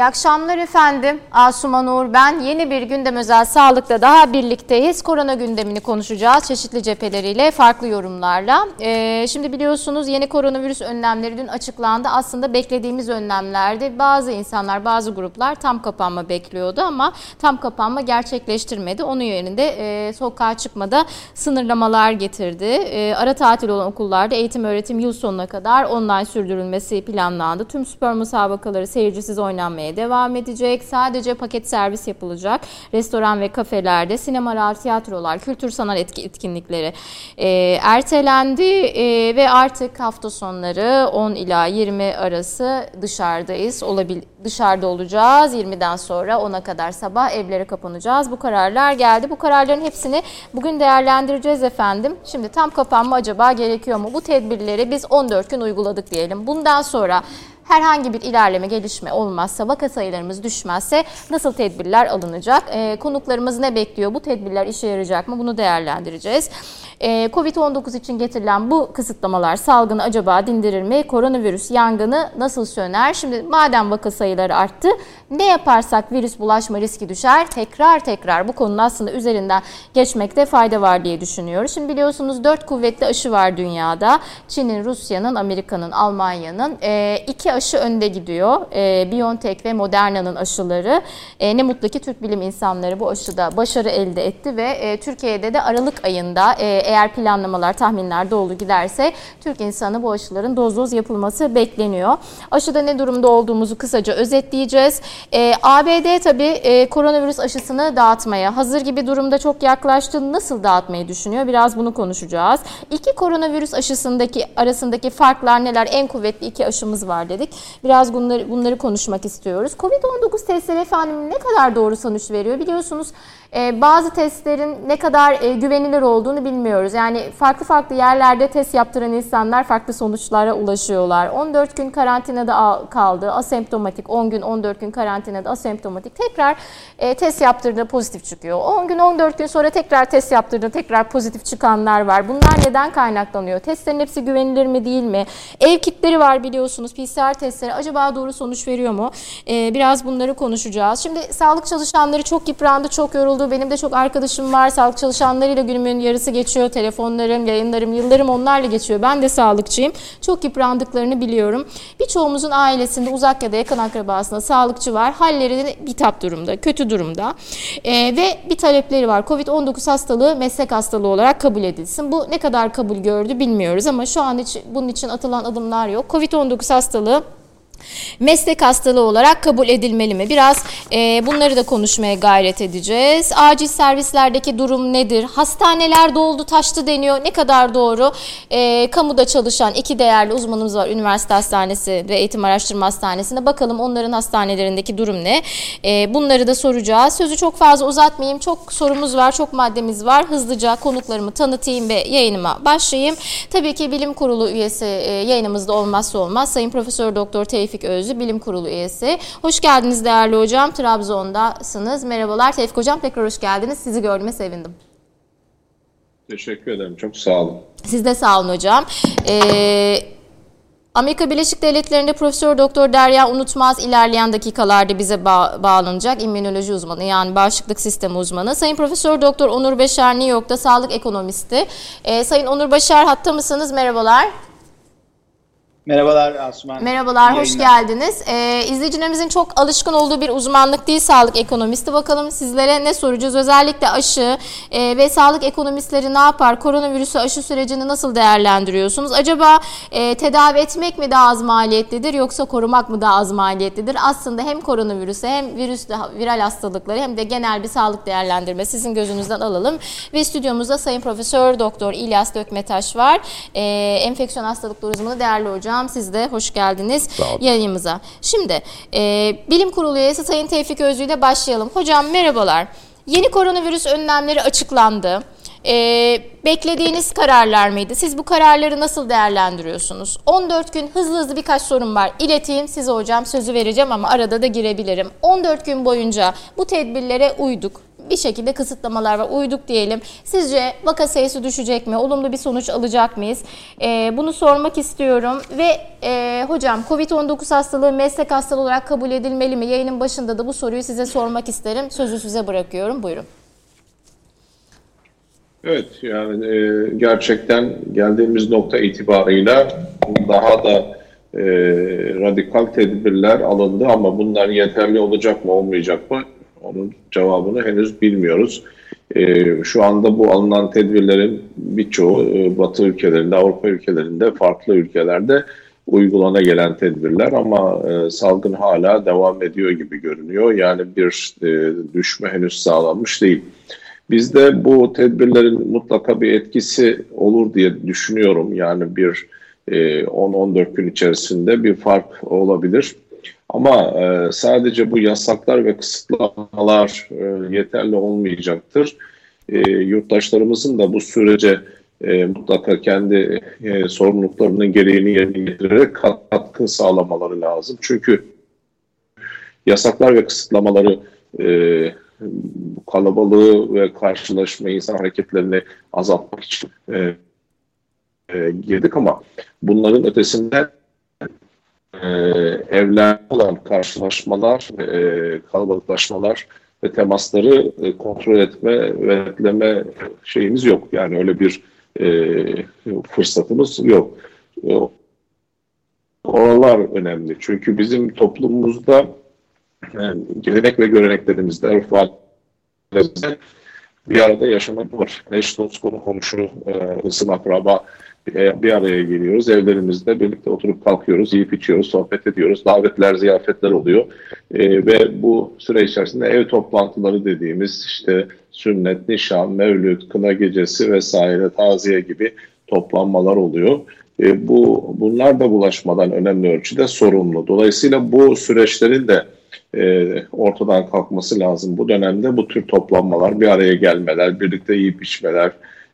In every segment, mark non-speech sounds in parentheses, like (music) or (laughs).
İyi akşamlar efendim. Asuman Uğur ben. Yeni bir gündem özel sağlıkta daha birlikteyiz. Korona gündemini konuşacağız çeşitli cepheleriyle, farklı yorumlarla. Ee, şimdi biliyorsunuz yeni koronavirüs önlemleri dün açıklandı. Aslında beklediğimiz önlemlerdi. Bazı insanlar, bazı gruplar tam kapanma bekliyordu ama tam kapanma gerçekleştirmedi. Onun yerine e, sokağa çıkmada sınırlamalar getirdi. E, ara tatil olan okullarda eğitim öğretim yıl sonuna kadar online sürdürülmesi planlandı. Tüm spor müsabakaları seyircisiz oynanmaya devam edecek. Sadece paket servis yapılacak. Restoran ve kafelerde sinemalar, tiyatrolar, kültür sanat etki, etkinlikleri e, ertelendi e, ve artık hafta sonları 10 ila 20 arası dışarıdayız. Olabil dışarıda olacağız. 20'den sonra 10'a kadar sabah evlere kapanacağız. Bu kararlar geldi. Bu kararların hepsini bugün değerlendireceğiz efendim. Şimdi tam kapanma acaba gerekiyor mu? Bu tedbirleri biz 14 gün uyguladık diyelim. Bundan sonra herhangi bir ilerleme, gelişme olmazsa, vaka sayılarımız düşmezse nasıl tedbirler alınacak? E, konuklarımız ne bekliyor? Bu tedbirler işe yarayacak mı? Bunu değerlendireceğiz. E, Covid-19 için getirilen bu kısıtlamalar salgını acaba dindirir mi? Koronavirüs yangını nasıl söner? Şimdi madem vaka sayıları arttı, ne yaparsak virüs bulaşma riski düşer. Tekrar tekrar bu konunun aslında üzerinden geçmekte fayda var diye düşünüyoruz. Şimdi biliyorsunuz dört kuvvetli aşı var dünyada. Çin'in, Rusya'nın, Amerika'nın, Almanya'nın e, iki aşı önde gidiyor. E, BioNTech ve Moderna'nın aşıları. E, ne mutlu ki Türk bilim insanları bu aşıda başarı elde etti ve e, Türkiye'de de Aralık ayında e, eğer planlamalar, tahminler doğru giderse Türk insanı bu aşıların doz doz yapılması bekleniyor. Aşıda ne durumda olduğumuzu kısaca özetleyeceğiz. E, ABD tabii e, koronavirüs aşısını dağıtmaya hazır gibi durumda çok yaklaştı. Nasıl dağıtmayı düşünüyor? Biraz bunu konuşacağız. İki koronavirüs aşısındaki arasındaki farklar neler? En kuvvetli iki aşımız var dedik. Biraz bunları, bunları konuşmak istiyoruz. Covid-19 testleri efendim ne kadar doğru sonuç veriyor? Biliyorsunuz e, bazı testlerin ne kadar e, güvenilir olduğunu bilmiyoruz. Yani farklı farklı yerlerde test yaptıran insanlar farklı sonuçlara ulaşıyorlar. 14 gün karantinada kaldı, asemptomatik. 10 gün 14 gün karantinada asemptomatik. Tekrar e, test yaptırdığında pozitif çıkıyor. 10 gün 14 gün sonra tekrar test yaptırdığında tekrar pozitif çıkanlar var. Bunlar neden kaynaklanıyor? Testlerin hepsi güvenilir mi değil mi? Ev kitleri var biliyorsunuz. PCR testleri acaba doğru sonuç veriyor mu? E, biraz bunları konuşacağız. Şimdi sağlık çalışanları çok yıprandı, çok yoruldu. Benim de çok arkadaşım var. Sağlık çalışanlarıyla günümün yarısı geçiyor. Telefonlarım, yayınlarım, yıllarım onlarla geçiyor. Ben de sağlıkçıyım. Çok yıprandıklarını biliyorum. Birçoğumuzun ailesinde uzak ya da yakın akrabasında sağlıkçı var. Halleri bitap durumda, kötü durumda. E, ve bir talepleri var. Covid-19 hastalığı meslek hastalığı olarak kabul edilsin. Bu ne kadar kabul gördü bilmiyoruz ama şu an hiç bunun için atılan adımlar yok. Covid-19 hastalığı meslek hastalığı olarak kabul edilmeli mi? Biraz e, bunları da konuşmaya gayret edeceğiz. Acil servislerdeki durum nedir? Hastaneler doldu taştı deniyor. Ne kadar doğru? E, kamuda çalışan iki değerli uzmanımız var. Üniversite Hastanesi ve Eğitim Araştırma Hastanesi'nde. Bakalım onların hastanelerindeki durum ne? E, bunları da soracağız. Sözü çok fazla uzatmayayım. Çok sorumuz var, çok maddemiz var. Hızlıca konuklarımı tanıtayım ve yayınıma başlayayım. Tabii ki Bilim Kurulu üyesi e, yayınımızda olmazsa olmaz. Sayın Profesör Doktor Tevfik Tevfik Özlü Bilim Kurulu üyesi. Hoş geldiniz değerli hocam. Trabzon'dasınız. Merhabalar Tevfik hocam tekrar hoş geldiniz. Sizi gördüğüme sevindim. Teşekkür ederim. Çok sağ olun. Siz de sağ olun hocam. Ee, Amerika Birleşik Devletleri'nde Profesör Doktor Derya Unutmaz ilerleyen dakikalarda bize ba- bağlanacak immünoloji uzmanı yani bağışıklık sistemi uzmanı. Sayın Profesör Doktor Onur Beşer New York'ta sağlık ekonomisti. Ee, Sayın Onur Beşer hatta mısınız? Merhabalar. Merhabalar Asuman. Merhabalar, hoş geldiniz. Ee, izleyicilerimizin çok alışkın olduğu bir uzmanlık değil sağlık ekonomisti. Bakalım sizlere ne soracağız? Özellikle aşı e, ve sağlık ekonomistleri ne yapar? Koronavirüsü aşı sürecini nasıl değerlendiriyorsunuz? Acaba e, tedavi etmek mi daha az maliyetlidir yoksa korumak mı daha az maliyetlidir? Aslında hem koronavirüsü hem virüs viral hastalıkları hem de genel bir sağlık değerlendirme sizin gözünüzden alalım. Ve stüdyomuzda Sayın Profesör Doktor İlyas Dökmetaş var. E, enfeksiyon hastalıkları uzmanı değerli hocam. Hocam siz de hoş geldiniz yayınımıza. Şimdi e, Bilim Kurulu üyesi Sayın Tevfik Özlü ile başlayalım. Hocam merhabalar. Yeni koronavirüs önlemleri açıklandı. E, beklediğiniz kararlar mıydı? Siz bu kararları nasıl değerlendiriyorsunuz? 14 gün hızlı hızlı birkaç sorun var. İleteyim size hocam sözü vereceğim ama arada da girebilirim. 14 gün boyunca bu tedbirlere uyduk bir şekilde kısıtlamalar var. Uyduk diyelim. Sizce vaka sayısı düşecek mi? Olumlu bir sonuç alacak mıyız? E, bunu sormak istiyorum. Ve e, hocam COVID-19 hastalığı meslek hastalığı olarak kabul edilmeli mi? Yayının başında da bu soruyu size sormak isterim. Sözü size bırakıyorum. Buyurun. Evet yani e, gerçekten geldiğimiz nokta itibarıyla daha da e, radikal tedbirler alındı ama bunlar yeterli olacak mı olmayacak mı onun cevabını henüz bilmiyoruz. E, şu anda bu alınan tedbirlerin birçoğu e, Batı ülkelerinde, Avrupa ülkelerinde, farklı ülkelerde uygulana gelen tedbirler ama e, salgın hala devam ediyor gibi görünüyor. Yani bir e, düşme henüz sağlanmış değil. Bizde bu tedbirlerin mutlaka bir etkisi olur diye düşünüyorum. Yani bir 10-14 e, gün içerisinde bir fark olabilir. Ama e, sadece bu yasaklar ve kısıtlamalar e, yeterli olmayacaktır. Yurttaşlarımızın da bu sürece mutlaka kendi sorumluluklarının gereğini yerine getirerek katkı sağlamaları lazım. Çünkü yasaklar ve kısıtlamaları bu kalabalığı ve karşılaşma insan hareketlerini azaltmak için e, e, girdik ama bunların ötesinde e, evler olan karşılaşmalar, e, kalabalıklaşmalar ve temasları e, kontrol etme ve etleme şeyimiz yok. Yani öyle bir e, fırsatımız yok. E, oralar önemli. Çünkü bizim toplumumuzda yani gelenek ve göreneklerimizde, örf bir arada yaşamak var. Eş, dost, konu, komşu, e, ısım, akraba e, bir araya geliyoruz. Evlerimizde birlikte oturup kalkıyoruz, yiyip içiyoruz, sohbet ediyoruz. Davetler, ziyafetler oluyor. E, ve bu süre içerisinde ev toplantıları dediğimiz işte sünnet, nişan, mevlüt, kına gecesi vesaire, taziye gibi toplanmalar oluyor. E, bu Bunlar da bulaşmadan önemli ölçüde sorumlu. Dolayısıyla bu süreçlerin de e, ortadan kalkması lazım. Bu dönemde bu tür toplanmalar, bir araya gelmeler, birlikte yiyip içmeler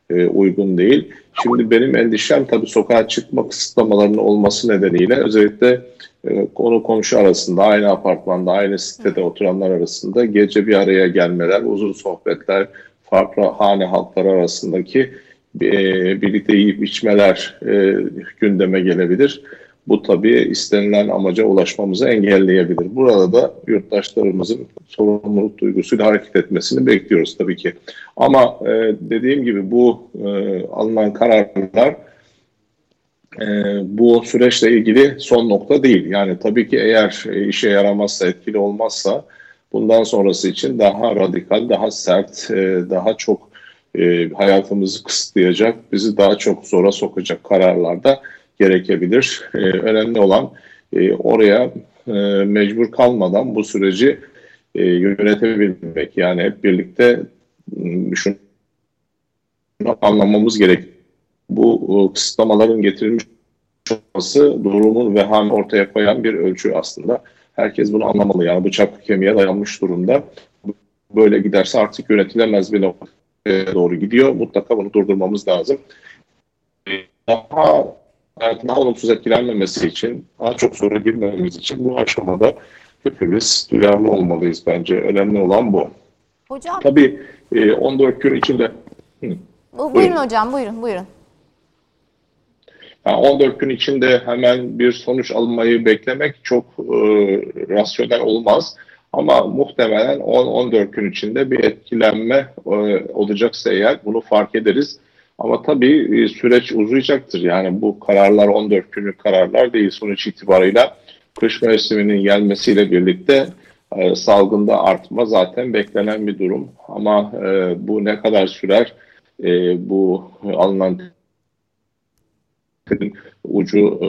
e, uygun değil. Şimdi benim endişem tabii sokağa çıkma kısıtlamalarının olması nedeniyle özellikle e, konu komşu arasında, aynı apartmanda, aynı sitede oturanlar arasında gece bir araya gelmeler, uzun sohbetler, farklı hane halkları arasındaki e, birlikte yiyip içmeler e, gündeme gelebilir. Bu tabii istenilen amaca ulaşmamızı engelleyebilir. Burada da yurttaşlarımızın sorumluluk duygusuyla hareket etmesini bekliyoruz tabii ki. Ama e, dediğim gibi bu e, alınan kararlar e, bu süreçle ilgili son nokta değil. Yani tabii ki eğer işe yaramazsa, etkili olmazsa bundan sonrası için daha radikal, daha sert, e, daha çok e, hayatımızı kısıtlayacak, bizi daha çok zora sokacak kararlarda gerekebilir. E, önemli olan e, oraya e, mecbur kalmadan bu süreci e, yönetebilmek. Yani hep birlikte şunu anlamamız gerek. Bu kısıtlamaların getirilmiş olması durumun vehamı ortaya koyan bir ölçü aslında. Herkes bunu anlamalı. Yani bıçak kemiğe dayanmış durumda. Böyle giderse artık yönetilemez bir noktaya doğru gidiyor. Mutlaka bunu durdurmamız lazım. Daha hayatına olumsuz etkilenmemesi için, daha çok sorun girmememiz için bu aşamada hepimiz duyarlı olmalıyız bence. Önemli olan bu. Hocam. Tabii 14 e, gün içinde... Hı. Buyurun, buyurun hocam, buyurun, buyurun. Yani 14 gün içinde hemen bir sonuç almayı beklemek çok e, rasyonel olmaz. Ama muhtemelen 10-14 gün içinde bir etkilenme e, olacaksa eğer bunu fark ederiz. Ama tabii e, süreç uzayacaktır. Yani bu kararlar 14 günlük kararlar değil. Sonuç itibarıyla kış mevsiminin gelmesiyle birlikte e, salgında artma zaten beklenen bir durum. Ama e, bu ne kadar sürer? Bu alınan ucu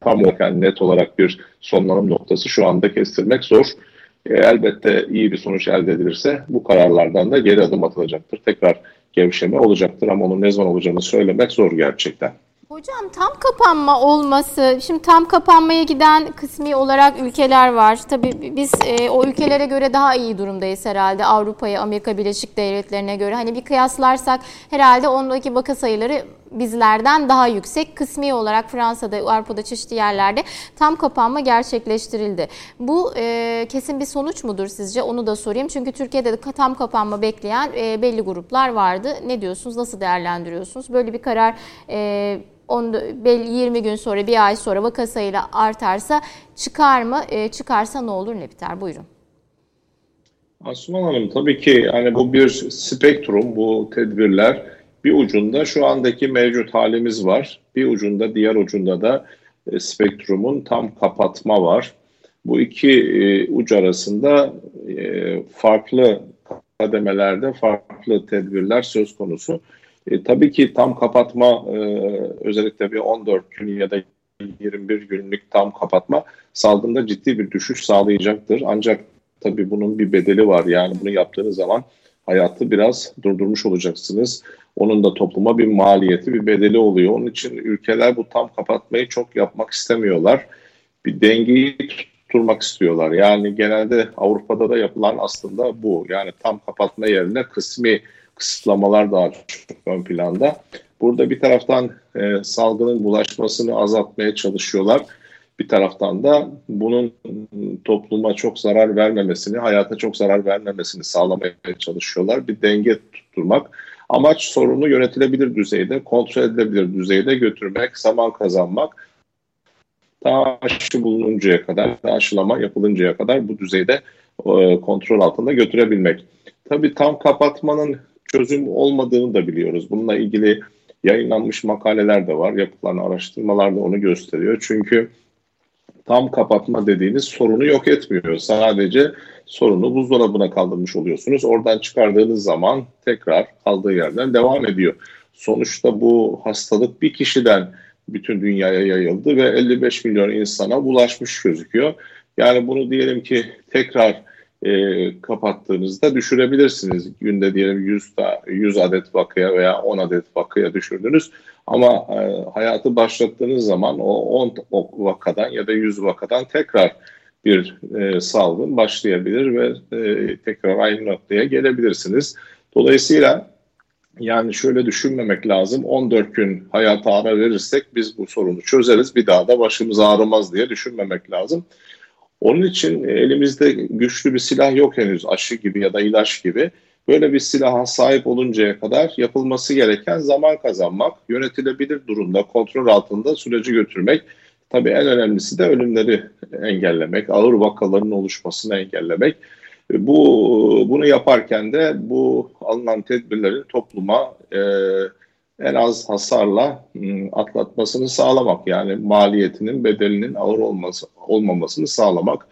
tam olarak net olarak bir sonlanım noktası şu anda kestirmek zor. Elbette iyi bir sonuç elde edilirse bu kararlardan da geri adım atılacaktır. Tekrar gevşeme olacaktır ama onun ne zaman olacağını söylemek zor gerçekten. Hocam tam kapanma olması, şimdi tam kapanmaya giden kısmi olarak ülkeler var. Tabii biz e, o ülkelere göre daha iyi durumdayız herhalde. Avrupa'ya, Amerika Birleşik Devletleri'ne göre. Hani bir kıyaslarsak herhalde ondaki vaka sayıları bizlerden daha yüksek. Kısmi olarak Fransa'da, Avrupa'da çeşitli yerlerde tam kapanma gerçekleştirildi. Bu e, kesin bir sonuç mudur sizce? Onu da sorayım. Çünkü Türkiye'de de tam kapanma bekleyen e, belli gruplar vardı. Ne diyorsunuz? Nasıl değerlendiriyorsunuz? Böyle bir karar e, 10, 20 gün sonra, bir ay sonra vaka sayıyla artarsa çıkar mı? E, çıkarsa ne olur, ne biter? Buyurun. Asuman Hanım tabii ki yani bu bir spektrum, bu tedbirler bir ucunda şu andaki mevcut halimiz var. Bir ucunda, diğer ucunda da e, spektrumun tam kapatma var. Bu iki e, uç arasında e, farklı kademelerde farklı tedbirler söz konusu. E, tabii ki tam kapatma e, özellikle bir 14 gün ya da 21 günlük tam kapatma salgında ciddi bir düşüş sağlayacaktır. Ancak tabii bunun bir bedeli var. Yani bunu yaptığınız zaman hayatı biraz durdurmuş olacaksınız. Onun da topluma bir maliyeti, bir bedeli oluyor. Onun için ülkeler bu tam kapatmayı çok yapmak istemiyorlar. Bir dengeyi tutturmak istiyorlar. Yani genelde Avrupa'da da yapılan aslında bu. Yani tam kapatma yerine kısmi kısıtlamalar daha çok ön planda. Burada bir taraftan e, salgının bulaşmasını azaltmaya çalışıyorlar. Bir taraftan da bunun topluma çok zarar vermemesini, hayata çok zarar vermemesini sağlamaya çalışıyorlar. Bir denge tutturmak. Amaç sorunu yönetilebilir düzeyde, kontrol edilebilir düzeyde götürmek, zaman kazanmak. Daha aşı bulununcaya kadar, aşılama yapılıncaya kadar bu düzeyde e, kontrol altında götürebilmek. Tabii tam kapatmanın çözüm olmadığını da biliyoruz. Bununla ilgili yayınlanmış makaleler de var, yapılan araştırmalar da onu gösteriyor. Çünkü tam kapatma dediğiniz sorunu yok etmiyor. Sadece sorunu buzdolabına kaldırmış oluyorsunuz. Oradan çıkardığınız zaman tekrar kaldığı yerden devam ediyor. Sonuçta bu hastalık bir kişiden bütün dünyaya yayıldı ve 55 milyon insana bulaşmış gözüküyor. Yani bunu diyelim ki tekrar e, kapattığınızda düşürebilirsiniz. Günde diyelim 100, 100 adet vakaya veya 10 adet vakaya düşürdünüz. Ama e, hayatı başlattığınız zaman o 10 vakadan ya da 100 vakadan tekrar bir e, salgın başlayabilir ve e, tekrar aynı noktaya gelebilirsiniz. Dolayısıyla yani şöyle düşünmemek lazım. 14 gün hayata ara verirsek biz bu sorunu çözeriz. Bir daha da başımız ağrımaz diye düşünmemek lazım. Onun için elimizde güçlü bir silah yok henüz aşı gibi ya da ilaç gibi. Böyle bir silaha sahip oluncaya kadar yapılması gereken zaman kazanmak, yönetilebilir durumda, kontrol altında süreci götürmek. Tabii en önemlisi de ölümleri engellemek, ağır vakaların oluşmasını engellemek. Bu bunu yaparken de bu alınan tedbirlerin topluma e, en az hasarla ıı, atlatmasını sağlamak yani maliyetinin bedelinin ağır olması olmamasını sağlamak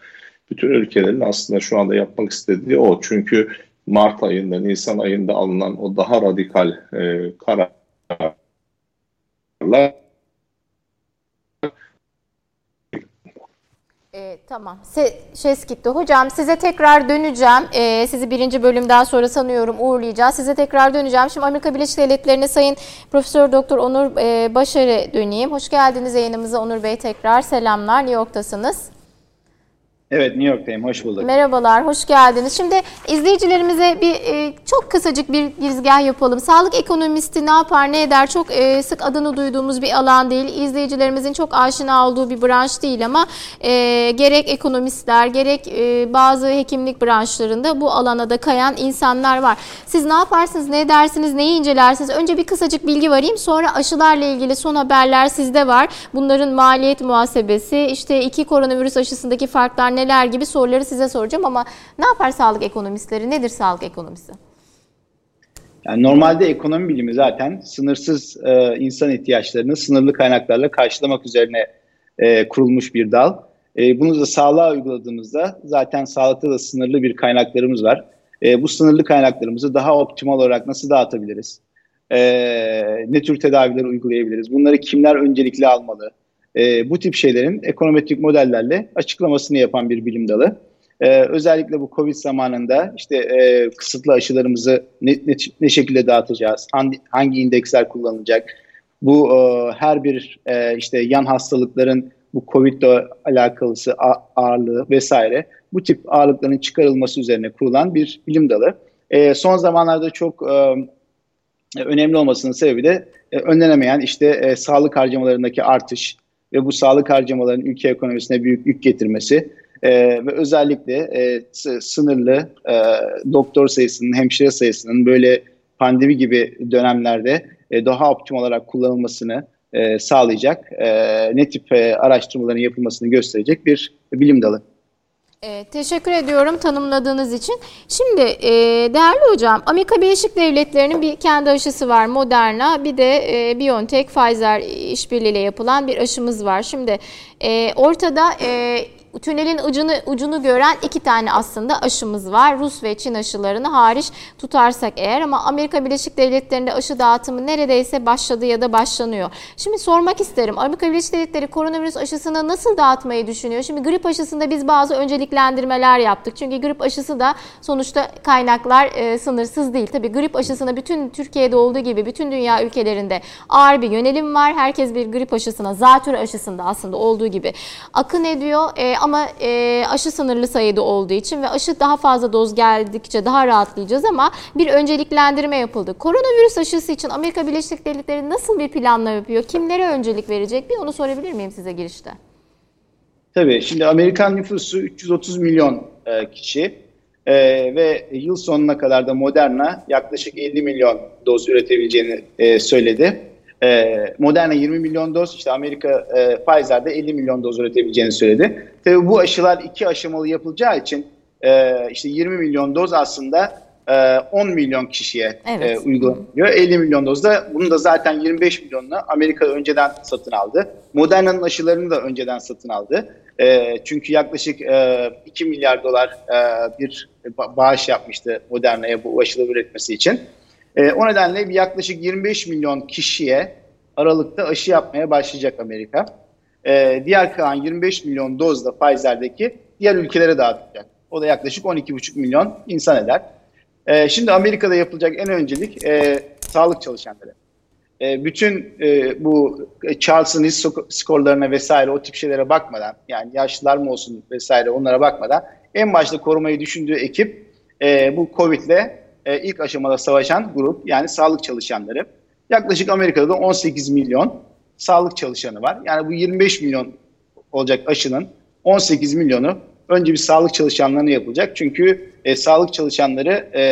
bütün ülkelerin aslında şu anda yapmak istediği o. Çünkü Mart ayında, Nisan ayında alınan o daha radikal e, kararlar E, tamam. Se ses gitti. Hocam size tekrar döneceğim. E, sizi birinci bölümden sonra sanıyorum uğurlayacağız. Size tekrar döneceğim. Şimdi Amerika Birleşik Devletleri'ne Sayın Profesör Doktor Onur e, Başarı döneyim. Hoş geldiniz yayınımıza Onur Bey tekrar. Selamlar. New York'tasınız. Evet New York'tayım. Hoş bulduk. Merhabalar, hoş geldiniz. Şimdi izleyicilerimize bir e, çok kısacık bir girizgah yapalım. Sağlık ekonomisti ne yapar, ne eder? Çok e, sık adını duyduğumuz bir alan değil. İzleyicilerimizin çok aşina olduğu bir branş değil ama e, gerek ekonomistler, gerek bazı hekimlik branşlarında bu alana da kayan insanlar var. Siz ne yaparsınız, ne edersiniz, neyi incelersiniz? Önce bir kısacık bilgi vereyim. Sonra aşılarla ilgili son haberler sizde var. Bunların maliyet muhasebesi, işte iki koronavirüs aşısındaki farklar neler gibi soruları size soracağım ama ne yapar sağlık ekonomistleri? Nedir sağlık ekonomisi? Yani normalde ekonomi bilimi zaten sınırsız e, insan ihtiyaçlarını sınırlı kaynaklarla karşılamak üzerine e, kurulmuş bir dal. E, bunu da sağlığa uyguladığımızda zaten sağlıkta da sınırlı bir kaynaklarımız var. E, bu sınırlı kaynaklarımızı daha optimal olarak nasıl dağıtabiliriz? E, ne tür tedaviler uygulayabiliriz? Bunları kimler öncelikli almalı? E, bu tip şeylerin ekonometrik modellerle açıklamasını yapan bir bilim dalı. E, özellikle bu Covid zamanında işte e, kısıtlı aşılarımızı ne, ne, ne şekilde dağıtacağız, hangi, hangi indeksler kullanılacak, bu e, her bir e, işte yan hastalıkların bu Covid alakalısı ağırlığı vesaire bu tip ağırlıkların çıkarılması üzerine kurulan bir bilim dalı. E, son zamanlarda çok e, önemli olmasının sebebi de e, önlenemeyen işte e, sağlık harcamalarındaki artış ve bu sağlık harcamalarının ülke ekonomisine büyük yük getirmesi e, ve özellikle e, sınırlı e, doktor sayısının, hemşire sayısının böyle pandemi gibi dönemlerde e, daha optim olarak kullanılmasını e, sağlayacak, e, ne tip e, araştırmaların yapılmasını gösterecek bir bilim dalı. E, teşekkür ediyorum tanımladığınız için. Şimdi e, değerli hocam Amerika Birleşik Devletleri'nin bir kendi aşısı var Moderna bir de e, BioNTech Pfizer işbirliğiyle yapılan bir aşımız var. Şimdi e, ortada e, tünelin ucunu, ucunu gören iki tane aslında aşımız var. Rus ve Çin aşılarını hariç tutarsak eğer ama Amerika Birleşik Devletleri'nde aşı dağıtımı neredeyse başladı ya da başlanıyor. Şimdi sormak isterim Amerika Birleşik Devletleri koronavirüs aşısını nasıl dağıtmayı düşünüyor? Şimdi grip aşısında biz bazı önceliklendirmeler yaptık. Çünkü grip aşısı da sonuçta kaynaklar e, sınırsız değil. Tabii grip aşısına bütün Türkiye'de olduğu gibi bütün dünya ülkelerinde ağır bir yönelim var. Herkes bir grip aşısına, zatürre aşısında aslında olduğu gibi akın ediyor. E, ama e, aşı sınırlı sayıda olduğu için ve aşı daha fazla doz geldikçe daha rahatlayacağız ama bir önceliklendirme yapıldı. Koronavirüs aşısı için Amerika Birleşik Devletleri nasıl bir planlama yapıyor? Kimlere öncelik verecek? Bir onu sorabilir miyim size girişte? Tabii. Şimdi Amerikan nüfusu 330 milyon e, kişi e, ve yıl sonuna kadar da Moderna yaklaşık 50 milyon doz üretebileceğini e, söyledi. E, Moderna 20 milyon doz, işte Amerika e, Pfizer'de 50 milyon doz üretebileceğini söyledi. Tabii bu aşılar iki aşamalı yapılacağı için e, işte 20 milyon doz aslında e, 10 milyon kişiye evet. e, uygulanıyor. 50 milyon doz da bunu da zaten 25 milyonunu Amerika önceden satın aldı. Moderna'nın aşılarını da önceden satın aldı. E, çünkü yaklaşık e, 2 milyar dolar e, bir bağış yapmıştı Moderna'ya bu aşıları üretmesi için. E, o nedenle bir yaklaşık 25 milyon kişiye Aralık'ta aşı yapmaya başlayacak Amerika. E, diğer kalan 25 milyon doz da Pfizer'deki diğer ülkelere dağıtacak. O da yaklaşık 12,5 milyon insan eder. E, şimdi Amerika'da yapılacak en öncelik e, sağlık çalışanları. E, bütün e, bu Charles'ın risk skorlarına vesaire o tip şeylere bakmadan yani yaşlılar mı olsun vesaire onlara bakmadan en başta korumayı düşündüğü ekip e, bu Covid'le e, ilk aşamada savaşan grup yani sağlık çalışanları. Yaklaşık Amerika'da da 18 milyon sağlık çalışanı var. Yani bu 25 milyon olacak aşının 18 milyonu önce bir sağlık çalışanlarına yapılacak. Çünkü e, sağlık çalışanları e,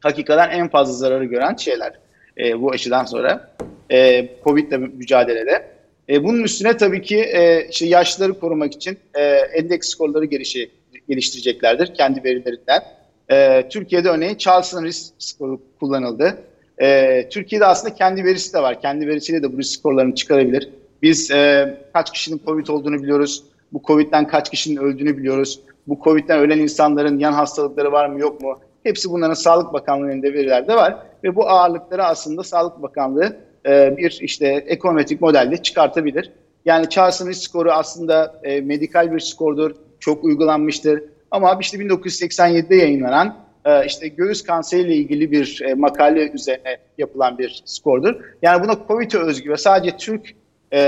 hakikaten en fazla zararı gören şeyler e, bu aşıdan sonra e, Covid ile mücadelede. E, bunun üstüne tabii ki e, işte yaşlıları korumak için e, endeks skorları gelişi, geliştireceklerdir kendi verilerinden. E, Türkiye'de örneğin Charleston Risk skoru kullanıldı. E, Türkiye'de aslında kendi verisi de var. Kendi verisiyle de bu risk skorlarını çıkarabilir. Biz e, kaç kişinin COVID olduğunu biliyoruz. Bu COVID'den kaç kişinin öldüğünü biliyoruz. Bu COVID'den ölen insanların yan hastalıkları var mı yok mu? Hepsi bunların Sağlık Bakanlığı'nın elinde veriler de var. Ve bu ağırlıkları aslında Sağlık Bakanlığı e, bir işte ekonometrik modelle çıkartabilir. Yani Charleston Risk skoru aslında e, medikal bir skordur. Çok uygulanmıştır. Ama işte 1987'de yayınlanan e, işte göğüs kanseriyle ilgili bir e, makale üzerine yapılan bir skordur. Yani buna COVID'e özgü ve sadece Türk e,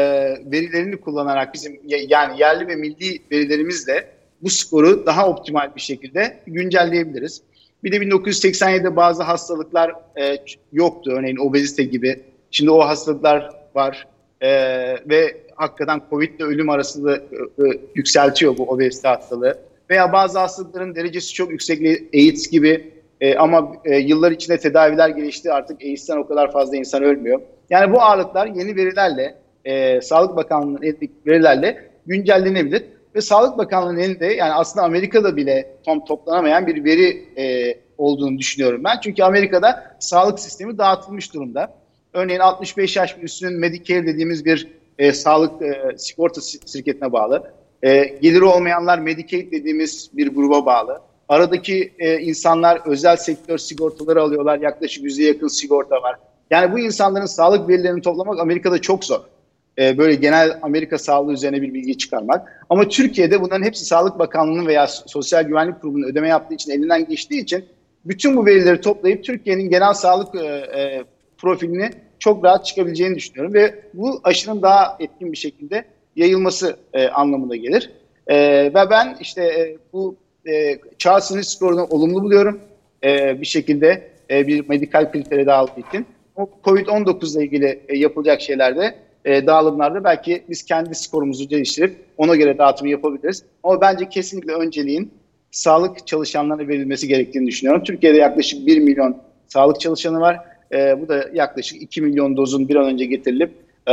verilerini kullanarak bizim yani yerli ve milli verilerimizle bu skoru daha optimal bir şekilde güncelleyebiliriz. Bir de 1987'de bazı hastalıklar yoktu. Örneğin obezite gibi. Şimdi o hastalıklar var. Ve hakikaten Covid ile ölüm arasında e, yükseltiyor bu obezite hastalığı veya bazı hastalıkların derecesi çok yüksek AIDS gibi e, ama e, yıllar içinde tedaviler gelişti artık AIDS'ten o kadar fazla insan ölmüyor. Yani bu ağırlıklar yeni verilerle e, Sağlık Bakanlığı'nın elindeki verilerle güncellenebilir ve Sağlık Bakanlığı'nın elinde yani aslında Amerika'da bile tam toplanamayan bir veri e, olduğunu düşünüyorum ben. Çünkü Amerika'da sağlık sistemi dağıtılmış durumda. Örneğin 65 yaş üstünün Medicare dediğimiz bir e, sağlık e, sigorta şirketine bağlı. E, geliri olmayanlar Medicaid dediğimiz bir gruba bağlı. Aradaki e, insanlar özel sektör sigortaları alıyorlar. Yaklaşık yüze yakın sigorta var. Yani bu insanların sağlık verilerini toplamak Amerika'da çok zor. E, böyle genel Amerika sağlığı üzerine bir bilgi çıkarmak. Ama Türkiye'de bunların hepsi Sağlık Bakanlığı'nın veya Sosyal Güvenlik Kurumu'nun ödeme yaptığı için elinden geçtiği için bütün bu verileri toplayıp Türkiye'nin genel sağlık e, e, profilini çok rahat çıkabileceğini düşünüyorum ve bu aşının daha etkin bir şekilde yayılması e, anlamına gelir. E, ve ben işte e, bu e, Charles'ın skorunu olumlu buluyorum e, bir şekilde. e, bir medikal kriteri daha aldığı için o COVID-19 ile ilgili e, yapılacak şeylerde e, dağılımlarda belki biz kendi skorumuzu geliştirip ona göre dağıtımı yapabiliriz. Ama bence kesinlikle önceliğin sağlık çalışanlarına verilmesi gerektiğini düşünüyorum. Türkiye'de yaklaşık 1 milyon sağlık çalışanı var. E, bu da yaklaşık 2 milyon dozun bir an önce getirilip e,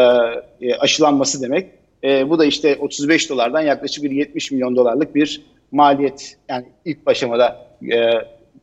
e, aşılanması demek. E, bu da işte 35 dolardan yaklaşık bir 70 milyon dolarlık bir maliyet yani ilk aşamada e,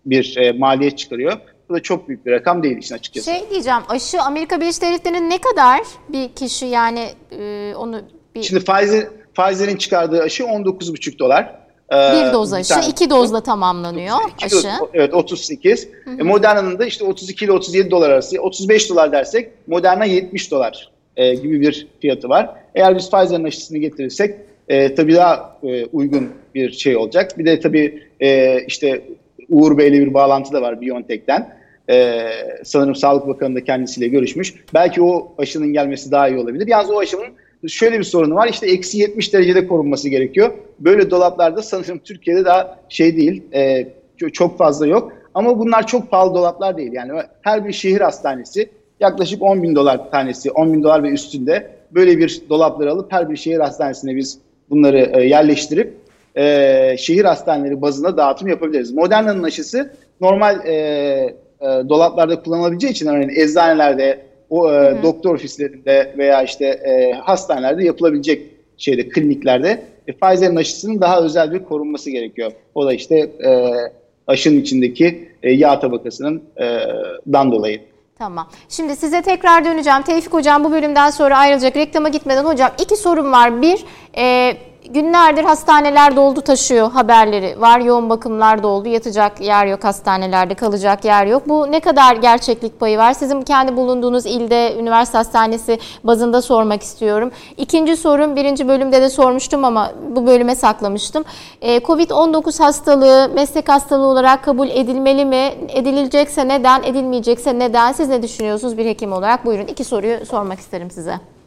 bir e, maliyet çıkarıyor. Bu da çok büyük bir rakam değil işin açıkçası. Şey diyeceğim aşı Amerika Birleşik Devletleri'nin ne kadar bir kişi yani e, onu bir... Şimdi Pfizer, Pfizer'in çıkardığı aşı 19,5 dolar. Ee, bir doz aşı, bir iki dozla tamamlanıyor iki aşı. Doz, evet 38. Hı hı. E, Moderna'nın da işte 32 ile 37 dolar arası. 35 dolar dersek Moderna 70 dolar e, gibi bir fiyatı var. Eğer biz Pfizer'ın aşısını getirirsek e, tabii daha e, uygun bir şey olacak. Bir de tabii e, işte Uğur Bey'le bir bağlantı da var BioNTech'ten. Ee, sanırım Sağlık Bakanı da kendisiyle görüşmüş. Belki o aşının gelmesi daha iyi olabilir. Yalnız o aşının şöyle bir sorunu var. İşte eksi 70 derecede korunması gerekiyor. Böyle dolaplarda sanırım Türkiye'de daha şey değil, e, çok fazla yok. Ama bunlar çok pahalı dolaplar değil. Yani her bir şehir hastanesi yaklaşık 10 bin dolar tanesi, 10 bin dolar ve üstünde böyle bir dolapları alıp her bir şehir hastanesine biz bunları e, yerleştirip e, şehir hastaneleri bazında dağıtım yapabiliriz. Moderna'nın aşısı normal e, e, dolaplarda kullanılabileceği için örneğin eczanelerde, o e, doktor ofislerinde veya işte e, hastanelerde yapılabilecek şeyde kliniklerde e, Pfizer'in aşısının daha özel bir korunması gerekiyor. O da işte e, aşının içindeki e, yağ tabakasının e, dan dolayı. Tamam. Şimdi size tekrar döneceğim. Tevfik Hocam bu bölümden sonra ayrılacak. Reklama gitmeden hocam iki sorum var. Bir, e, günlerdir hastaneler doldu taşıyor haberleri var. Yoğun bakımlar doldu. Yatacak yer yok hastanelerde, kalacak yer yok. Bu ne kadar gerçeklik payı var? Sizin kendi bulunduğunuz ilde üniversite hastanesi bazında sormak istiyorum. İkinci sorum birinci bölümde de sormuştum ama bu bölüme saklamıştım. Ee, Covid-19 hastalığı meslek hastalığı olarak kabul edilmeli mi? Edilecekse neden, edilmeyecekse neden? Siz ne düşünüyorsunuz bir hekim olarak? Buyurun iki soruyu sormak isterim size.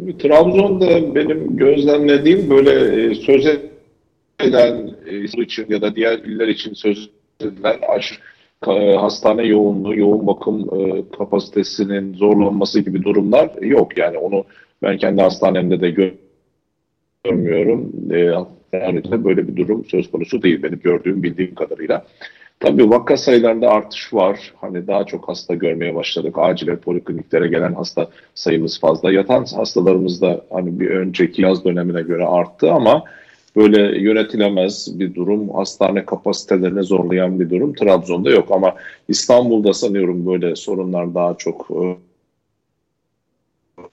Şimdi Trabzon'da benim gözlemlediğim böyle e, söz eden e, için ya da diğer iller için söz edilen aş, hastane yoğunluğu, yoğun bakım e, kapasitesinin zorlanması gibi durumlar yok. Yani onu ben kendi hastanemde de görmüyorum. E, böyle bir durum söz konusu değil benim gördüğüm bildiğim kadarıyla. Tabii vaka sayılarında artış var. Hani daha çok hasta görmeye başladık. Acile polikliniklere gelen hasta sayımız fazla. Yatan hastalarımız da hani bir önceki yaz dönemine göre arttı ama böyle yönetilemez bir durum, hastane kapasitelerini zorlayan bir durum Trabzon'da yok. Ama İstanbul'da sanıyorum böyle sorunlar daha çok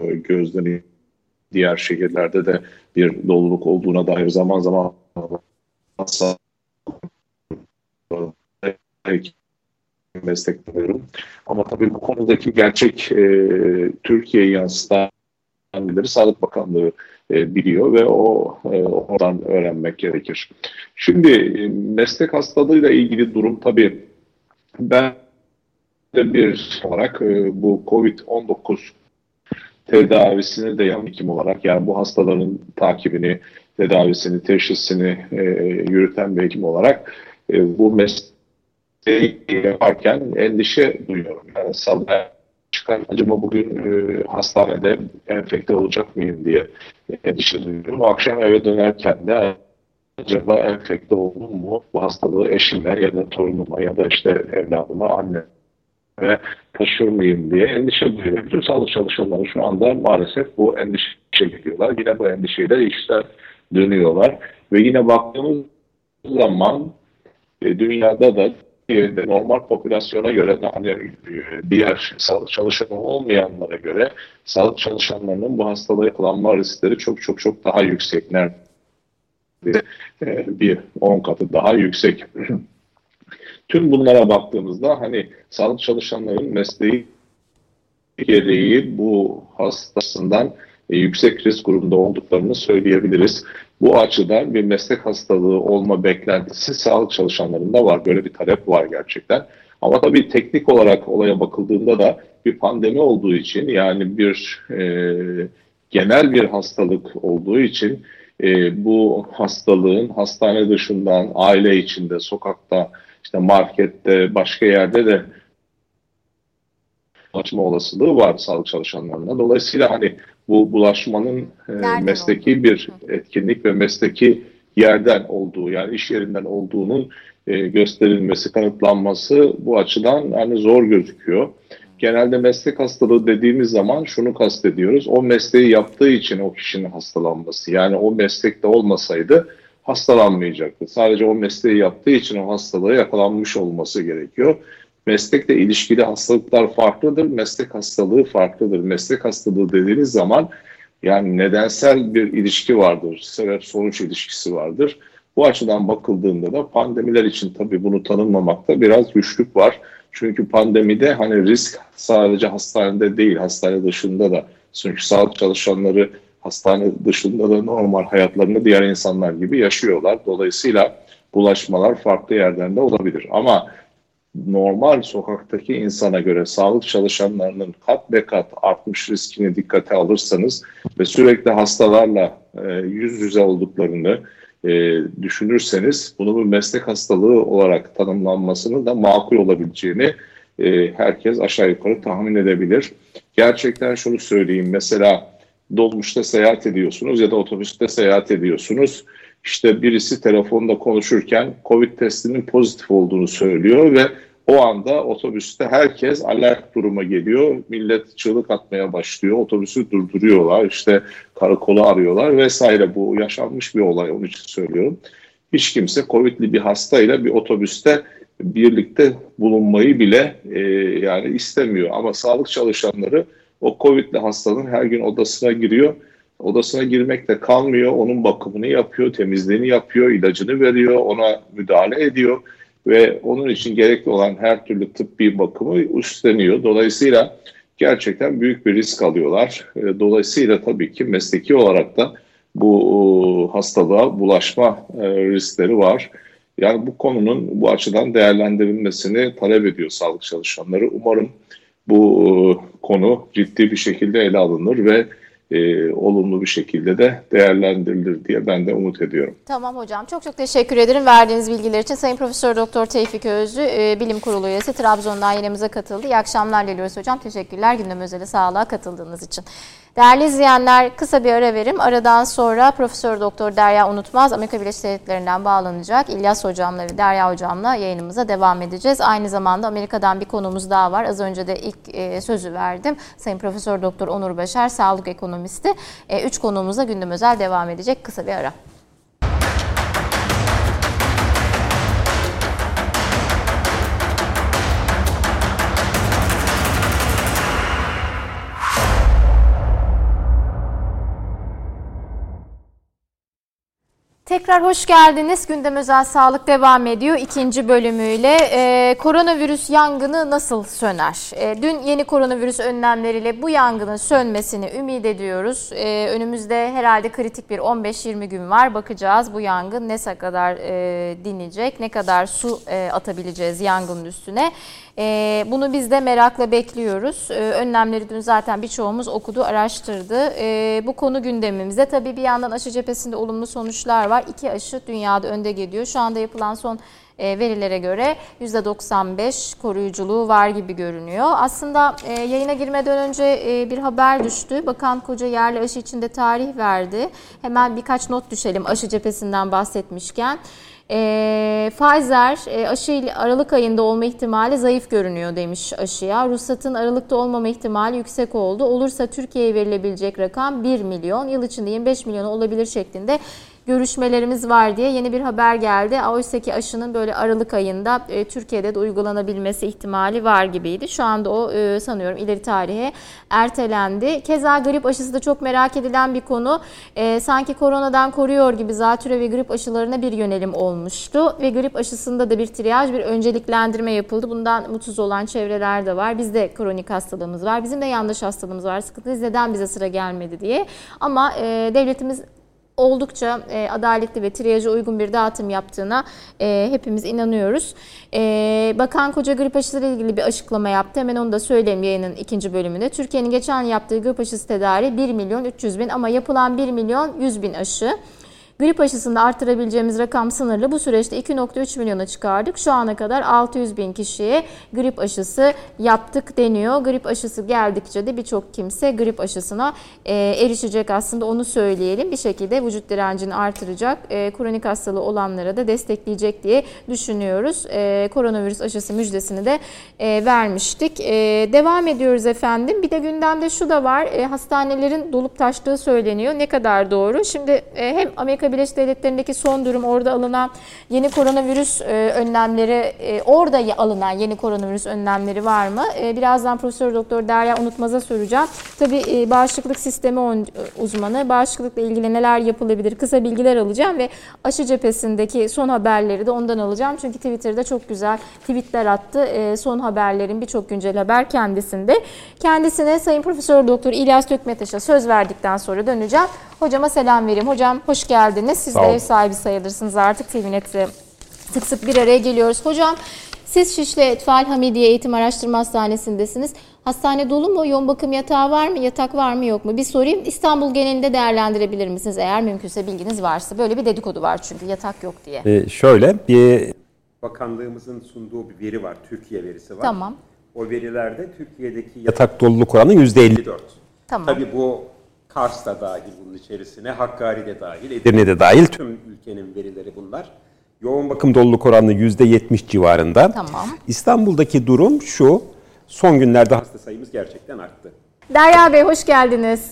e, gözleniyor. Diğer şehirlerde de bir doluluk olduğuna dair zaman zaman destekliyorum. Ama tabii bu konudaki gerçek e, Türkiye'yi yansıtan bilgileri Sağlık Bakanlığı e, biliyor ve o e, oradan öğrenmek gerekir. Şimdi e, meslek hastalığıyla ilgili durum tabii ben de bir olarak e, bu COVID-19 tedavisini de yan hekim olarak yani bu hastaların takibini, tedavisini, teşhisini e, yürüten bir hekim olarak e, bu meslek yaparken endişe duyuyorum. Yani sabah çıkan acaba bugün e, hastanede enfekte olacak mıyım diye endişe duyuyorum. Akşam eve dönerken de acaba enfekte oldum mu bu hastalığı eşime ya da torunuma ya da işte evladıma anne ve taşır mıyım diye endişe duyuyor. Bütün sağlık çalışanları şu anda maalesef bu endişe geliyorlar. Yine bu endişeyle işler dönüyorlar. Ve yine baktığımız zaman e, dünyada da normal popülasyona göre hani diğer sağlık çalışanı olmayanlara göre sağlık çalışanlarının bu hastalığa yakalanma riskleri çok çok çok daha yüksek. Neredeyse bir 10 katı daha yüksek. (clears throat) Tüm bunlara baktığımızda hani sağlık çalışanların mesleği gereği bu hastasından e, yüksek risk grubunda olduklarını söyleyebiliriz. Bu açıdan bir meslek hastalığı olma beklentisi sağlık çalışanlarında var. Böyle bir talep var gerçekten. Ama tabii teknik olarak olaya bakıldığında da bir pandemi olduğu için yani bir e, genel bir hastalık olduğu için e, bu hastalığın hastane dışından, aile içinde, sokakta, işte markette, başka yerde de bulaşma olasılığı var sağlık çalışanlarına. Dolayısıyla hani bu bulaşmanın e, mesleki oldu? bir etkinlik ve mesleki yerden olduğu yani iş yerinden olduğunun e, gösterilmesi, kanıtlanması bu açıdan yani zor gözüküyor. Genelde meslek hastalığı dediğimiz zaman şunu kastediyoruz. O mesleği yaptığı için o kişinin hastalanması. Yani o meslekte olmasaydı hastalanmayacaktı. Sadece o mesleği yaptığı için o hastalığa yakalanmış olması gerekiyor. Meslekle ilişkili hastalıklar farklıdır, meslek hastalığı farklıdır. Meslek hastalığı dediğiniz zaman yani nedensel bir ilişki vardır, sebep-sonuç ilişkisi vardır. Bu açıdan bakıldığında da pandemiler için tabii bunu tanımlamakta biraz güçlük var. Çünkü pandemide hani risk sadece hastanede değil, hastane dışında da. Çünkü sağlık çalışanları hastane dışında da normal hayatlarını diğer insanlar gibi yaşıyorlar. Dolayısıyla bulaşmalar farklı yerden de olabilir. Ama normal sokaktaki insana göre sağlık çalışanlarının kat be kat artmış riskini dikkate alırsanız ve sürekli hastalarla e, yüz yüze olduklarını e, düşünürseniz bunu bir meslek hastalığı olarak tanımlanmasının da makul olabileceğini e, herkes aşağı yukarı tahmin edebilir. Gerçekten şunu söyleyeyim mesela dolmuşta seyahat ediyorsunuz ya da otobüste seyahat ediyorsunuz. İşte birisi telefonda konuşurken Covid testinin pozitif olduğunu söylüyor ve o anda otobüste herkes alert duruma geliyor. Millet çığlık atmaya başlıyor. Otobüsü durduruyorlar. İşte karakolu arıyorlar vesaire. Bu yaşanmış bir olay. Onun için söylüyorum. Hiç kimse Covid'li bir hastayla bir otobüste birlikte bulunmayı bile e, yani istemiyor. Ama sağlık çalışanları o Covid'li hastanın her gün odasına giriyor. Odasına girmekte kalmıyor. Onun bakımını yapıyor, temizliğini yapıyor, ilacını veriyor, ona müdahale ediyor ve onun için gerekli olan her türlü tıbbi bakımı üstleniyor. Dolayısıyla gerçekten büyük bir risk alıyorlar. E, dolayısıyla tabii ki mesleki olarak da bu hastalığa bulaşma e, riskleri var. Yani bu konunun bu açıdan değerlendirilmesini talep ediyor sağlık çalışanları. Umarım bu konu ciddi bir şekilde ele alınır ve e, olumlu bir şekilde de değerlendirilir diye ben de umut ediyorum. Tamam hocam. Çok çok teşekkür ederim verdiğiniz bilgiler için. Sayın Profesör Doktor Tevfik Özlü, e, Bilim Kurulu üyesi Trabzon'dan yayınımıza katıldı. İyi akşamlar diliyoruz hocam. Teşekkürler gündem özeli sağlığa katıldığınız için. Değerli izleyenler kısa bir ara verim. Aradan sonra Profesör Doktor Derya Unutmaz Amerika Birleşik Devletleri'nden bağlanacak. İlyas hocamla ve Derya hocamla yayınımıza devam edeceğiz. Aynı zamanda Amerika'dan bir konumuz daha var. Az önce de ilk e, sözü verdim. Sayın Profesör Doktor Onur Başar, sağlık ekonomisti. E, üç konuğumuzla gündem özel devam edecek. Kısa bir ara. Tekrar hoş geldiniz. Gündem Özel Sağlık devam ediyor ikinci bölümüyle. Ee, koronavirüs yangını nasıl söner? Ee, dün yeni koronavirüs önlemleriyle bu yangının sönmesini ümit ediyoruz. Ee, önümüzde herhalde kritik bir 15-20 gün var. Bakacağız bu yangın ne kadar e, dinecek, ne kadar su e, atabileceğiz yangının üstüne. E, bunu biz de merakla bekliyoruz. E, önlemleri dün zaten birçoğumuz okudu, araştırdı. E, bu konu gündemimizde. Tabii bir yandan aşı cephesinde olumlu sonuçlar var. İki aşı dünyada önde geliyor. Şu anda yapılan son e, verilere göre %95 koruyuculuğu var gibi görünüyor. Aslında e, yayına girmeden önce e, bir haber düştü. Bakan Koca yerli aşı için de tarih verdi. Hemen birkaç not düşelim aşı cephesinden bahsetmişken. E, Pfizer e, aşı Aralık ayında olma ihtimali zayıf görünüyor demiş aşıya. Ruhsatın Aralık'ta olmama ihtimali yüksek oldu. Olursa Türkiye'ye verilebilecek rakam 1 milyon. Yıl içinde 25 milyon olabilir şeklinde görüşmelerimiz var diye yeni bir haber geldi. Oysa ki aşının böyle Aralık ayında e, Türkiye'de de uygulanabilmesi ihtimali var gibiydi. Şu anda o e, sanıyorum ileri tarihe ertelendi. Keza grip aşısı da çok merak edilen bir konu. E, sanki koronadan koruyor gibi zatüre ve grip aşılarına bir yönelim olmuştu. Ve grip aşısında da bir triyaj, bir önceliklendirme yapıldı. Bundan mutsuz olan çevreler de var. Bizde kronik hastalığımız var. Bizim de yanlış hastalığımız var. Sıkıntı neden bize sıra gelmedi diye. Ama e, devletimiz oldukça e, adaletli ve triyaja uygun bir dağıtım yaptığına e, hepimiz inanıyoruz. E, Bakan Koca grip aşısı ile ilgili bir açıklama yaptı. Hemen onu da söyleyeyim yayının ikinci bölümünde. Türkiye'nin geçen yaptığı grip aşısı tedariği 1 milyon 300 bin ama yapılan 1 milyon 100 bin aşı. Grip aşısında artırabileceğimiz rakam sınırlı. Bu süreçte 2.3 milyona çıkardık. Şu ana kadar 600 bin kişiye grip aşısı yaptık deniyor. Grip aşısı geldikçe de birçok kimse grip aşısına e, erişecek aslında onu söyleyelim. Bir şekilde vücut direncini artıracak, e, kronik hastalığı olanlara da destekleyecek diye düşünüyoruz. E, koronavirüs aşısı müjdesini de vermiştik. Devam ediyoruz efendim. Bir de gündemde şu da var. Hastanelerin dolup taştığı söyleniyor. Ne kadar doğru? Şimdi hem Amerika Birleşik Devletleri'ndeki son durum orada alınan yeni koronavirüs e, önlemleri, e, orada alınan yeni koronavirüs önlemleri var mı? E, birazdan Profesör Doktor Derya Unutmaz'a soracağım. Tabii bağışıklık sistemi uzmanı, bağışıklıkla ilgili neler yapılabilir kısa bilgiler alacağım ve aşı cephesindeki son haberleri de ondan alacağım. Çünkü Twitter'da çok güzel tweetler attı. Son haberlerin birçok güncel haber kendisinde. Kendisine Sayın Profesör Doktor İlyas Tökmetaş'a söz verdikten sonra döneceğim. Hocama selam vereyim. Hocam hoş geldiniz. Siz de ev sahibi sayılırsınız artık TVNet'e sık sık bir araya geliyoruz. Hocam siz Şişli Etfal Hamidiye Eğitim Araştırma Hastanesi'ndesiniz. Hastane dolu mu? Yoğun bakım yatağı var mı? Yatak var mı yok mu? Bir sorayım. İstanbul genelinde değerlendirebilir misiniz? Eğer mümkünse bilginiz varsa. Böyle bir dedikodu var çünkü yatak yok diye. Ee, şöyle bir bakanlığımızın sunduğu bir veri var. Türkiye verisi var. Tamam. O verilerde Türkiye'deki yatak doluluk oranı %54. Tamam. Tabii bu Kars da dahil bunun içerisine, Hakkari de dahil, Edirne de dahil tüm ülkenin verileri bunlar. Yoğun bakım doluluk oranı %70 civarında. Tamam. İstanbul'daki durum şu, son günlerde hasta sayımız gerçekten arttı. Derya Bey hoş geldiniz.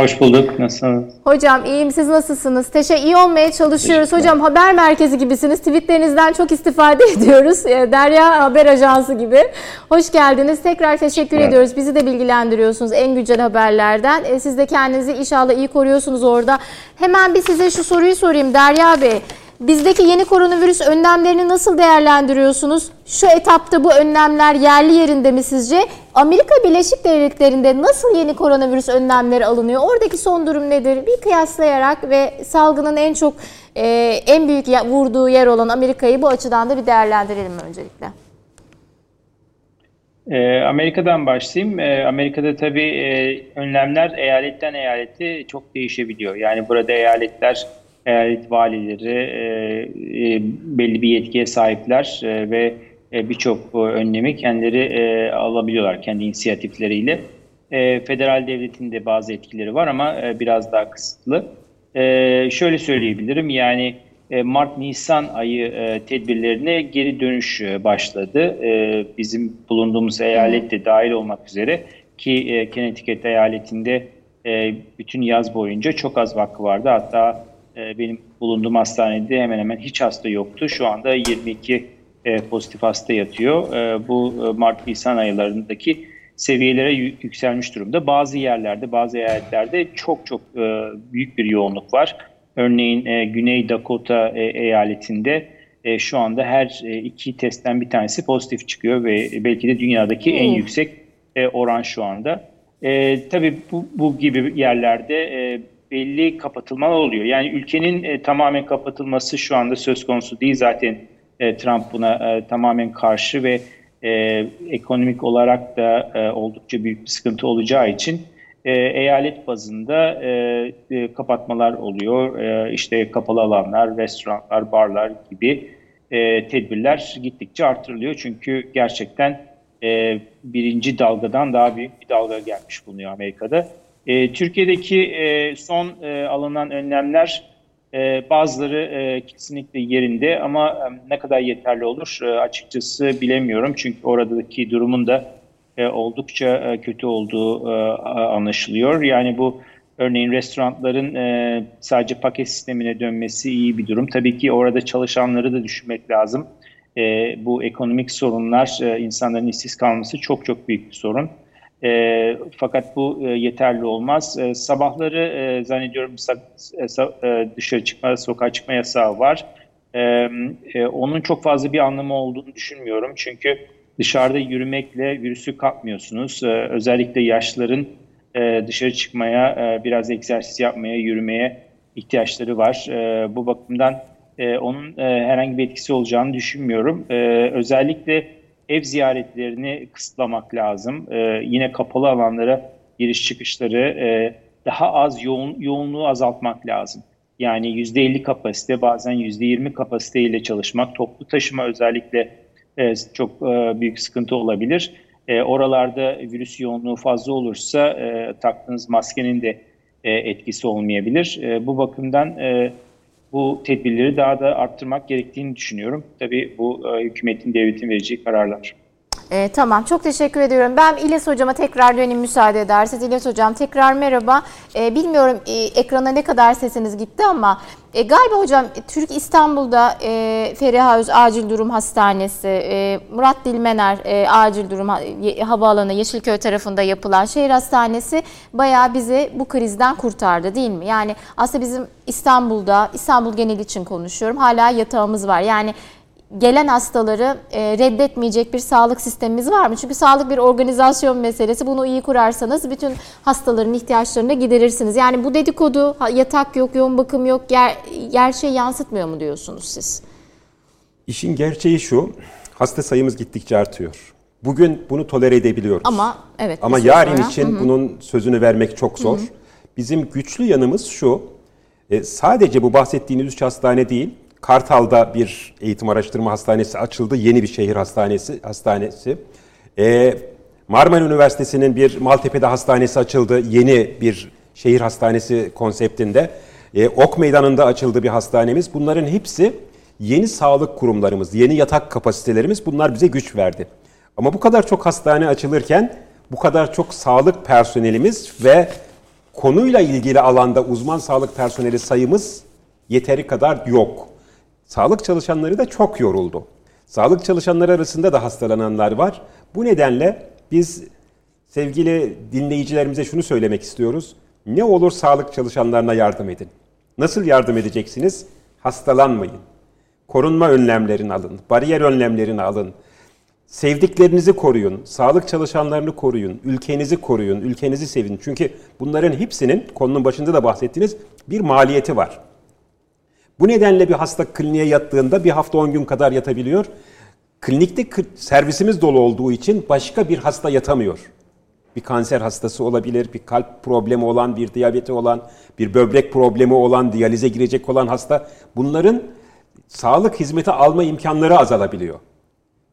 Hoş bulduk. Nasılsınız? Hocam iyiyim siz nasılsınız? Teşekkür iyi olmaya çalışıyoruz. Hocam haber merkezi gibisiniz. Tweetlerinizden çok istifade (laughs) ediyoruz. Ee, Derya Haber Ajansı gibi. Hoş geldiniz. Tekrar teşekkür evet. ediyoruz. Bizi de bilgilendiriyorsunuz en güncel haberlerden. Ee, siz de kendinizi inşallah iyi koruyorsunuz orada. Hemen bir size şu soruyu sorayım Derya Bey. Bizdeki yeni koronavirüs önlemlerini nasıl değerlendiriyorsunuz? Şu etapta bu önlemler yerli yerinde mi sizce? Amerika Birleşik Devletleri'nde nasıl yeni koronavirüs önlemleri alınıyor? Oradaki son durum nedir? Bir kıyaslayarak ve salgının en çok e, en büyük vurduğu yer olan Amerika'yı bu açıdan da bir değerlendirelim öncelikle. E, Amerika'dan başlayayım. E, Amerika'da tabii e, önlemler eyaletten eyalete çok değişebiliyor. Yani burada eyaletler eyalet valileri e, e, belli bir yetkiye sahipler e, ve e, birçok önlemi kendileri e, alabiliyorlar kendi inisiyatifleriyle. E, federal devletin de bazı etkileri var ama e, biraz daha kısıtlı. E, şöyle söyleyebilirim yani e, Mart-Nisan ayı e, tedbirlerine geri dönüş e, başladı. E, bizim bulunduğumuz eyalet de dahil olmak üzere ki e, Connecticut eyaletinde e, bütün yaz boyunca çok az vakı vardı. Hatta e, benim bulunduğum hastanede hemen hemen hiç hasta yoktu. Şu anda 22 e, pozitif hasta yatıyor. E, bu Mart-Nisan aylarındaki seviyelere yükselmiş durumda. Bazı yerlerde, bazı eyaletlerde çok çok büyük bir yoğunluk var. Örneğin Güney Dakota eyaletinde şu anda her iki testten bir tanesi pozitif çıkıyor ve belki de dünyadaki en yüksek oran şu anda. E, tabii bu, bu gibi yerlerde e, belli kapatılmalar oluyor. Yani ülkenin e, tamamen kapatılması şu anda söz konusu değil. Zaten e, Trump buna e, tamamen karşı ve e, ekonomik olarak da e, oldukça büyük bir sıkıntı olacağı için e, eyalet bazında e, e, kapatmalar oluyor. E, işte kapalı alanlar, restoranlar, barlar gibi e, tedbirler gittikçe artırılıyor. Çünkü gerçekten e, birinci dalgadan daha büyük bir dalga gelmiş bulunuyor Amerika'da. E, Türkiye'deki e, son e, alınan önlemler e, bazıları e, kesinlikle yerinde ama e, ne kadar yeterli olur e, açıkçası bilemiyorum. Çünkü oradaki durumun da e, oldukça e, kötü olduğu e, anlaşılıyor. Yani bu örneğin restoranların e, sadece paket sistemine dönmesi iyi bir durum. Tabii ki orada çalışanları da düşünmek lazım. E, bu ekonomik sorunlar, e, insanların işsiz kalması çok çok büyük bir sorun. E, fakat bu e, yeterli olmaz. E, sabahları e, zannediyorum e, e, dışarı çıkma, sokağa çıkma yasağı var. E, e, onun çok fazla bir anlamı olduğunu düşünmüyorum. Çünkü dışarıda yürümekle virüsü kapmıyorsunuz. E, özellikle yaşların e, dışarı çıkmaya, e, biraz egzersiz yapmaya, yürümeye ihtiyaçları var. E, bu bakımdan e, onun e, herhangi bir etkisi olacağını düşünmüyorum. E, özellikle ev ziyaretlerini kısıtlamak lazım. E, yine kapalı alanlara giriş çıkışları e, daha az yoğun yoğunluğu azaltmak lazım. Yani %50 kapasite bazen %20 kapasite ile çalışmak, toplu taşıma özellikle e, çok e, büyük sıkıntı olabilir. E, oralarda virüs yoğunluğu fazla olursa e, taktığınız maskenin de e, etkisi olmayabilir. E, bu bakımdan e, bu tedbirleri daha da arttırmak gerektiğini düşünüyorum. Tabii bu e, hükümetin, devletin vereceği kararlar. E, tamam çok teşekkür ediyorum. Ben İlyas Hocam'a tekrar döneyim müsaade ederseniz. İlyas Hocam tekrar merhaba. E, bilmiyorum e, ekrana ne kadar sesiniz gitti ama e, galiba hocam Türk İstanbul'da e, Feriha Öz Acil Durum Hastanesi, e, Murat Dilmener e, Acil Durum Havaalanı Yeşilköy tarafında yapılan şehir hastanesi bayağı bizi bu krizden kurtardı değil mi? Yani aslında bizim İstanbul'da, İstanbul genel için konuşuyorum hala yatağımız var. Yani gelen hastaları e, reddetmeyecek bir sağlık sistemimiz var mı? Çünkü sağlık bir organizasyon meselesi. Bunu iyi kurarsanız bütün hastaların ihtiyaçlarını giderirsiniz. Yani bu dedikodu yatak yok, yoğun bakım yok, ger gerçeği yansıtmıyor mu diyorsunuz siz? İşin gerçeği şu, hasta sayımız gittikçe artıyor. Bugün bunu tolere edebiliyoruz. Ama evet. Ama yarın sonra. için Hı-hı. bunun sözünü vermek çok zor. Hı-hı. Bizim güçlü yanımız şu, e, sadece bu bahsettiğiniz üç hastane değil, Kartal'da bir eğitim araştırma hastanesi açıldı. Yeni bir şehir hastanesi. hastanesi. Ee, Marmara Üniversitesi'nin bir Maltepe'de hastanesi açıldı. Yeni bir şehir hastanesi konseptinde. Ee, ok Meydanı'nda açıldı bir hastanemiz. Bunların hepsi yeni sağlık kurumlarımız, yeni yatak kapasitelerimiz bunlar bize güç verdi. Ama bu kadar çok hastane açılırken bu kadar çok sağlık personelimiz ve konuyla ilgili alanda uzman sağlık personeli sayımız yeteri kadar yok. Sağlık çalışanları da çok yoruldu. Sağlık çalışanları arasında da hastalananlar var. Bu nedenle biz sevgili dinleyicilerimize şunu söylemek istiyoruz. Ne olur sağlık çalışanlarına yardım edin. Nasıl yardım edeceksiniz? Hastalanmayın. Korunma önlemlerini alın. Bariyer önlemlerini alın. Sevdiklerinizi koruyun. Sağlık çalışanlarını koruyun. Ülkenizi koruyun. Ülkenizi sevin. Çünkü bunların hepsinin konunun başında da bahsettiniz bir maliyeti var. Bu nedenle bir hasta kliniğe yattığında bir hafta 10 gün kadar yatabiliyor. Klinikte servisimiz dolu olduğu için başka bir hasta yatamıyor. Bir kanser hastası olabilir, bir kalp problemi olan, bir diyabeti olan, bir böbrek problemi olan, diyalize girecek olan hasta. Bunların sağlık hizmeti alma imkanları azalabiliyor.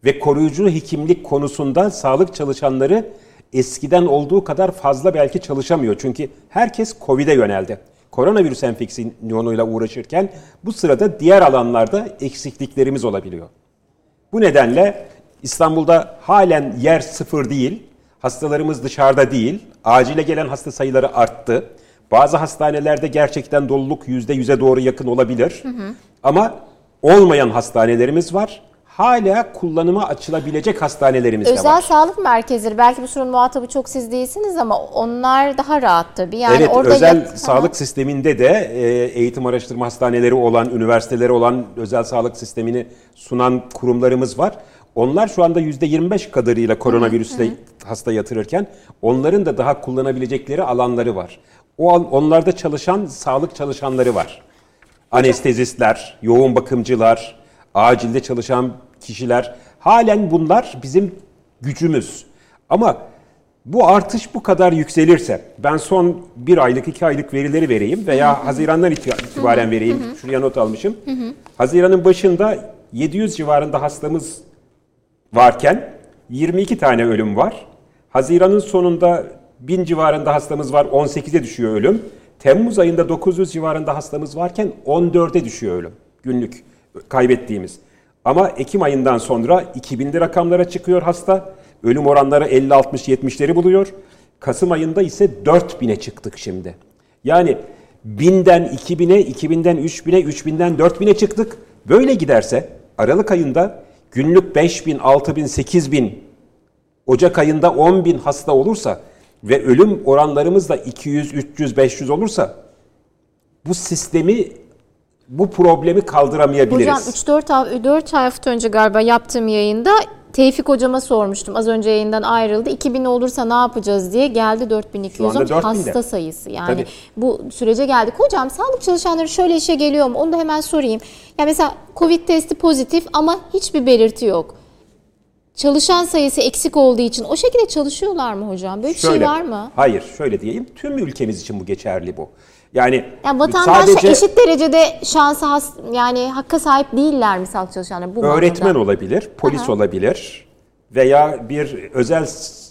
Ve koruyucu hekimlik konusunda sağlık çalışanları eskiden olduğu kadar fazla belki çalışamıyor. Çünkü herkes COVID'e yöneldi koronavirüs enfeksiyonuyla uğraşırken bu sırada diğer alanlarda eksikliklerimiz olabiliyor. Bu nedenle İstanbul'da halen yer sıfır değil, hastalarımız dışarıda değil, acile gelen hasta sayıları arttı. Bazı hastanelerde gerçekten doluluk yüzde yüze doğru yakın olabilir. Hı hı. Ama olmayan hastanelerimiz var hala kullanıma açılabilecek hastanelerimiz Özel de var. Özel sağlık merkezleri belki bu sorunun muhatabı çok siz değilsiniz ama onlar daha rahat tabii. Yani evet orada özel yat- sağlık sisteminde de e, eğitim araştırma hastaneleri olan, üniversiteleri olan özel sağlık sistemini sunan kurumlarımız var. Onlar şu anda %25 kadarıyla koronavirüsle hasta yatırırken onların da daha kullanabilecekleri alanları var. O onlarda çalışan sağlık çalışanları var. Anestezistler, yoğun bakımcılar, acilde çalışan kişiler. Halen bunlar bizim gücümüz. Ama bu artış bu kadar yükselirse, ben son bir aylık, iki aylık verileri vereyim veya Haziran'dan itibaren vereyim. Şuraya not almışım. Haziran'ın başında 700 civarında hastamız varken 22 tane ölüm var. Haziran'ın sonunda 1000 civarında hastamız var, 18'e düşüyor ölüm. Temmuz ayında 900 civarında hastamız varken 14'e düşüyor ölüm günlük kaybettiğimiz. Ama Ekim ayından sonra 2000'li rakamlara çıkıyor hasta. Ölüm oranları 50-60-70'leri buluyor. Kasım ayında ise 4000'e çıktık şimdi. Yani 1000'den 2000'e, 2000'den 3000'e, 3000'den 4000'e çıktık. Böyle giderse Aralık ayında günlük 5000, 6000, 8000, Ocak ayında 10.000 hasta olursa ve ölüm oranlarımız da 200, 300, 500 olursa bu sistemi bu problemi kaldıramayabiliriz. Hocam 3-4 4 hafta önce galiba yaptığım yayında Tevfik hocama sormuştum. Az önce yayından ayrıldı. 2000 olursa ne yapacağız diye geldi 4200 hasta sayısı. Yani Tabii. bu sürece geldik. Hocam sağlık çalışanları şöyle işe geliyor mu? Onu da hemen sorayım. Ya mesela Covid testi pozitif ama hiçbir belirti yok. Çalışan sayısı eksik olduğu için o şekilde çalışıyorlar mı hocam? Böyle bir şey var mı? Hayır, şöyle diyeyim. Tüm ülkemiz için bu geçerli bu. Yani, yani vatandaşla sadece eşit derecede şansa has, yani hakka sahip değiller mi sağlık çalışanları? Bu öğretmen manada. olabilir, polis Aha. olabilir veya bir özel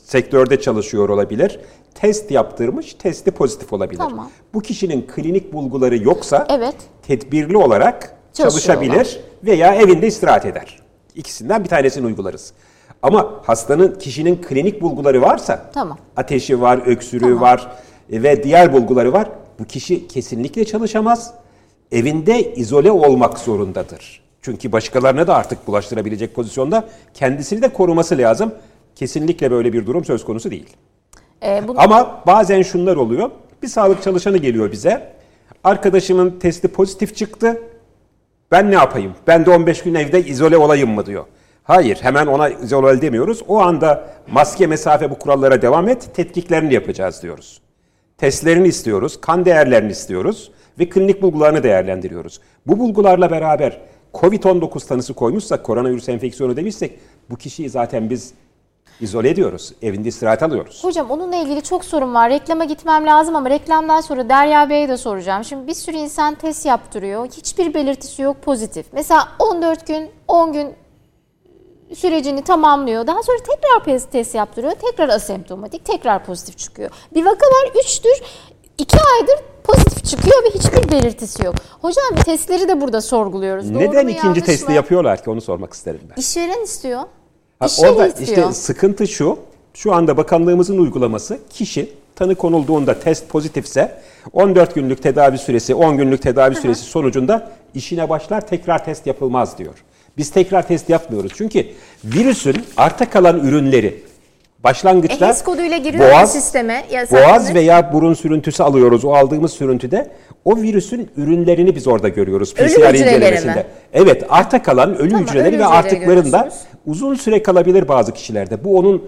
sektörde çalışıyor olabilir. Test yaptırmış, testi pozitif olabilir. Tamam. Bu kişinin klinik bulguları yoksa evet. tedbirli olarak çalışabilir veya evinde istirahat eder. İkisinden bir tanesini uygularız. Ama hastanın kişinin klinik bulguları varsa, tamam. ateşi var, öksürüğü tamam. var ve diğer bulguları var. Bu kişi kesinlikle çalışamaz. Evinde izole olmak zorundadır. Çünkü başkalarına da artık bulaştırabilecek pozisyonda kendisini de koruması lazım. Kesinlikle böyle bir durum söz konusu değil. Ee, bunu... Ama bazen şunlar oluyor. Bir sağlık çalışanı geliyor bize. Arkadaşımın testi pozitif çıktı. Ben ne yapayım? Ben de 15 gün evde izole olayım mı diyor. Hayır hemen ona izole demiyoruz. O anda maske mesafe bu kurallara devam et. Tetkiklerini yapacağız diyoruz. Testlerini istiyoruz. Kan değerlerini istiyoruz. Ve klinik bulgularını değerlendiriyoruz. Bu bulgularla beraber Covid-19 tanısı koymuşsak, koronavirüs enfeksiyonu demişsek bu kişiyi zaten biz izole ediyoruz. Evinde istirahat alıyoruz. Hocam onunla ilgili çok sorun var. Reklama gitmem lazım ama reklamdan sonra Derya Bey'e de soracağım. Şimdi bir sürü insan test yaptırıyor. Hiçbir belirtisi yok pozitif. Mesela 14 gün, 10 gün sürecini tamamlıyor. Daha sonra tekrar test yaptırıyor. Tekrar asemptomatik, tekrar pozitif çıkıyor. Bir vaka var 3'tür. 2 aydır pozitif çıkıyor ve hiçbir belirtisi yok. Hocam testleri de burada sorguluyoruz. Neden Doğru ikinci testi mı? yapıyorlar ki onu sormak isterim ben. İşveren istiyor. Ha, orada istiyor. işte sıkıntı şu. Şu anda bakanlığımızın uygulaması kişi tanı konulduğunda test pozitifse 14 günlük tedavi süresi, 10 günlük tedavi süresi sonucunda işine başlar tekrar test yapılmaz diyor. Biz tekrar test yapmıyoruz. Çünkü virüsün arta kalan ürünleri başlangıçta EHES koduyla giriyor boğaz, sisteme. Ya boğaz veya burun sürüntüsü alıyoruz. O aldığımız sürüntüde o virüsün ürünlerini biz orada görüyoruz PCR incelemesinde. Mi? Evet, arta kalan ölü tamam, hücreleri ölü ve artıklarında uzun süre kalabilir bazı kişilerde. Bu onun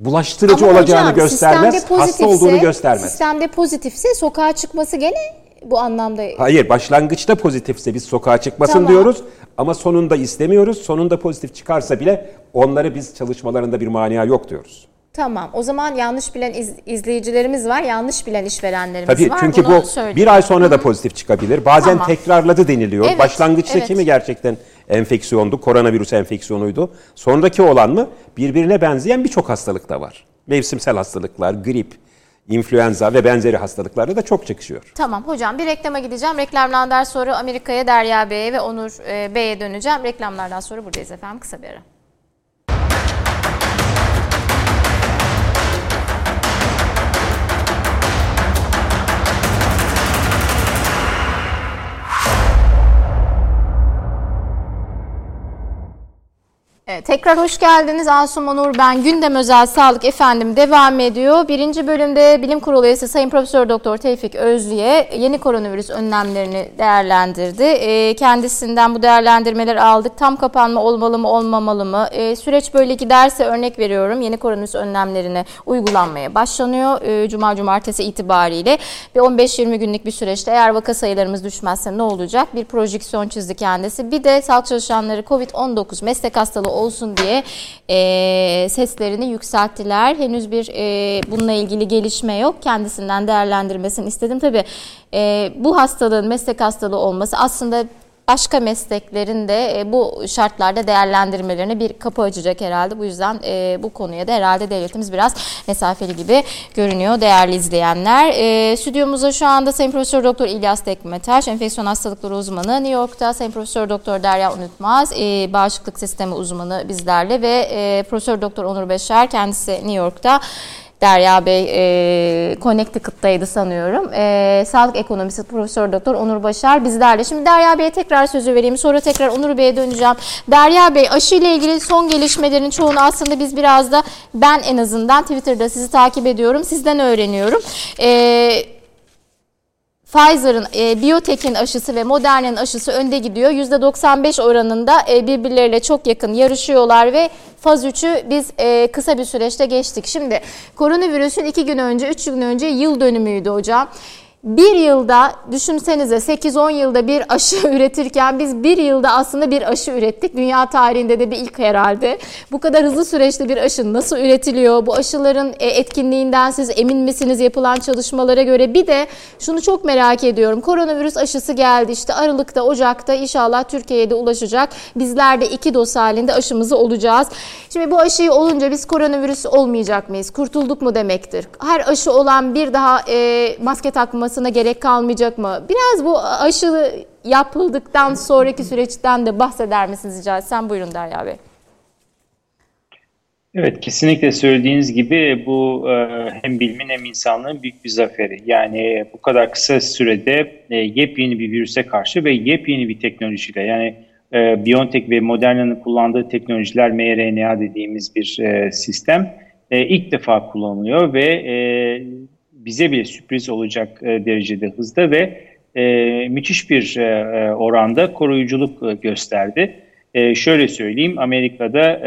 bulaştırıcı Ama olacağını hocam, göstermez, hasta olduğunu göstermez. Sistemde pozitifse sokağa çıkması gene bu anlamda. Hayır, başlangıçta pozitifse biz sokağa çıkmasın tamam. diyoruz ama sonunda istemiyoruz. Sonunda pozitif çıkarsa bile onları biz çalışmalarında bir mania yok diyoruz. Tamam. O zaman yanlış bilen iz, izleyicilerimiz var, yanlış bilen işverenlerimiz Tabii, var. Tabii çünkü bu söyleyeyim. bir ay sonra da pozitif çıkabilir. Bazen tamam. tekrarladı deniliyor. Evet, Başlangıçtaki evet. mi gerçekten enfeksiyondu, koronavirüs enfeksiyonuydu? Sonraki olan mı? Birbirine benzeyen birçok hastalık da var. Mevsimsel hastalıklar, grip, influenza ve benzeri hastalıklarda da çok çıkışıyor. Tamam hocam bir reklama gideceğim. Reklamlardan sonra Amerika'ya Derya Bey'e ve Onur e, Bey'e döneceğim. Reklamlardan sonra buradayız efendim. Kısa bir ara. Evet, tekrar hoş geldiniz Asuman Uğur. Ben Gündem Özel Sağlık efendim devam ediyor. Birinci bölümde Bilim Kurulu üyesi Sayın Profesör Doktor Tevfik Özlü'ye yeni koronavirüs önlemlerini değerlendirdi. E, kendisinden bu değerlendirmeleri aldık. Tam kapanma olmalı mı olmamalı mı? E, süreç böyle giderse örnek veriyorum yeni koronavirüs önlemlerine uygulanmaya başlanıyor. E, Cuma cumartesi itibariyle ve 15-20 günlük bir süreçte eğer vaka sayılarımız düşmezse ne olacak? Bir projeksiyon çizdi kendisi. Bir de sağlık çalışanları COVID-19 meslek hastalığı olsun diye e, seslerini yükselttiler. Henüz bir e, bununla ilgili gelişme yok. Kendisinden değerlendirmesini istedim. Tabii e, bu hastalığın meslek hastalığı olması aslında başka mesleklerin de e, bu şartlarda değerlendirmelerine bir kapı açacak herhalde. Bu yüzden e, bu konuya da herhalde devletimiz biraz mesafeli gibi görünüyor değerli izleyenler. E, stüdyomuzda şu anda Sayın Profesör Doktor İlyas Tekmetaş, enfeksiyon hastalıkları uzmanı New York'ta Sayın Profesör Doktor Derya Unutmaz, e, bağışıklık sistemi uzmanı bizlerle ve Profesör Doktor Onur Beşer kendisi New York'ta. Derya Bey e, Connecticut'taydı sanıyorum. E, Sağlık Ekonomisi Profesör Doktor Onur Başar bizlerle. Şimdi Derya Bey'e tekrar sözü vereyim. Sonra tekrar Onur Bey'e döneceğim. Derya Bey aşı ile ilgili son gelişmelerin çoğunu aslında biz biraz da ben en azından Twitter'da sizi takip ediyorum. Sizden öğreniyorum. Eee Pfizer'ın, e, Biotech'in aşısı ve Moderna'nın aşısı önde gidiyor. %95 oranında e, birbirleriyle çok yakın yarışıyorlar ve faz 3'ü biz e, kısa bir süreçte geçtik. Şimdi koronavirüsün 2 gün önce, 3 gün önce yıl dönümüydü hocam. Bir yılda düşünsenize 8-10 yılda bir aşı (laughs) üretirken biz bir yılda aslında bir aşı ürettik. Dünya tarihinde de bir ilk herhalde. Bu kadar hızlı süreçte bir aşı nasıl üretiliyor? Bu aşıların e, etkinliğinden siz emin misiniz yapılan çalışmalara göre? Bir de şunu çok merak ediyorum. Koronavirüs aşısı geldi işte Aralık'ta, Ocak'ta inşallah Türkiye'ye de ulaşacak. Bizler de iki doz halinde aşımızı olacağız. Şimdi bu aşıyı olunca biz koronavirüs olmayacak mıyız? Kurtulduk mu demektir? Her aşı olan bir daha e, maske takması yapılmasına gerek kalmayacak mı? Biraz bu aşı yapıldıktan sonraki süreçten de bahseder misiniz rica etsem? Buyurun Derya Bey. Evet kesinlikle söylediğiniz gibi bu e, hem bilimin hem insanlığın büyük bir zaferi. Yani bu kadar kısa sürede e, yepyeni bir virüse karşı ve yepyeni bir teknolojiyle yani e, BioNTech ve Moderna'nın kullandığı teknolojiler mRNA dediğimiz bir sistem ilk defa kullanılıyor ve bize bile sürpriz olacak e, derecede hızda ve e, müthiş bir e, oranda koruyuculuk gösterdi. Şöyle söyleyeyim, Amerika'da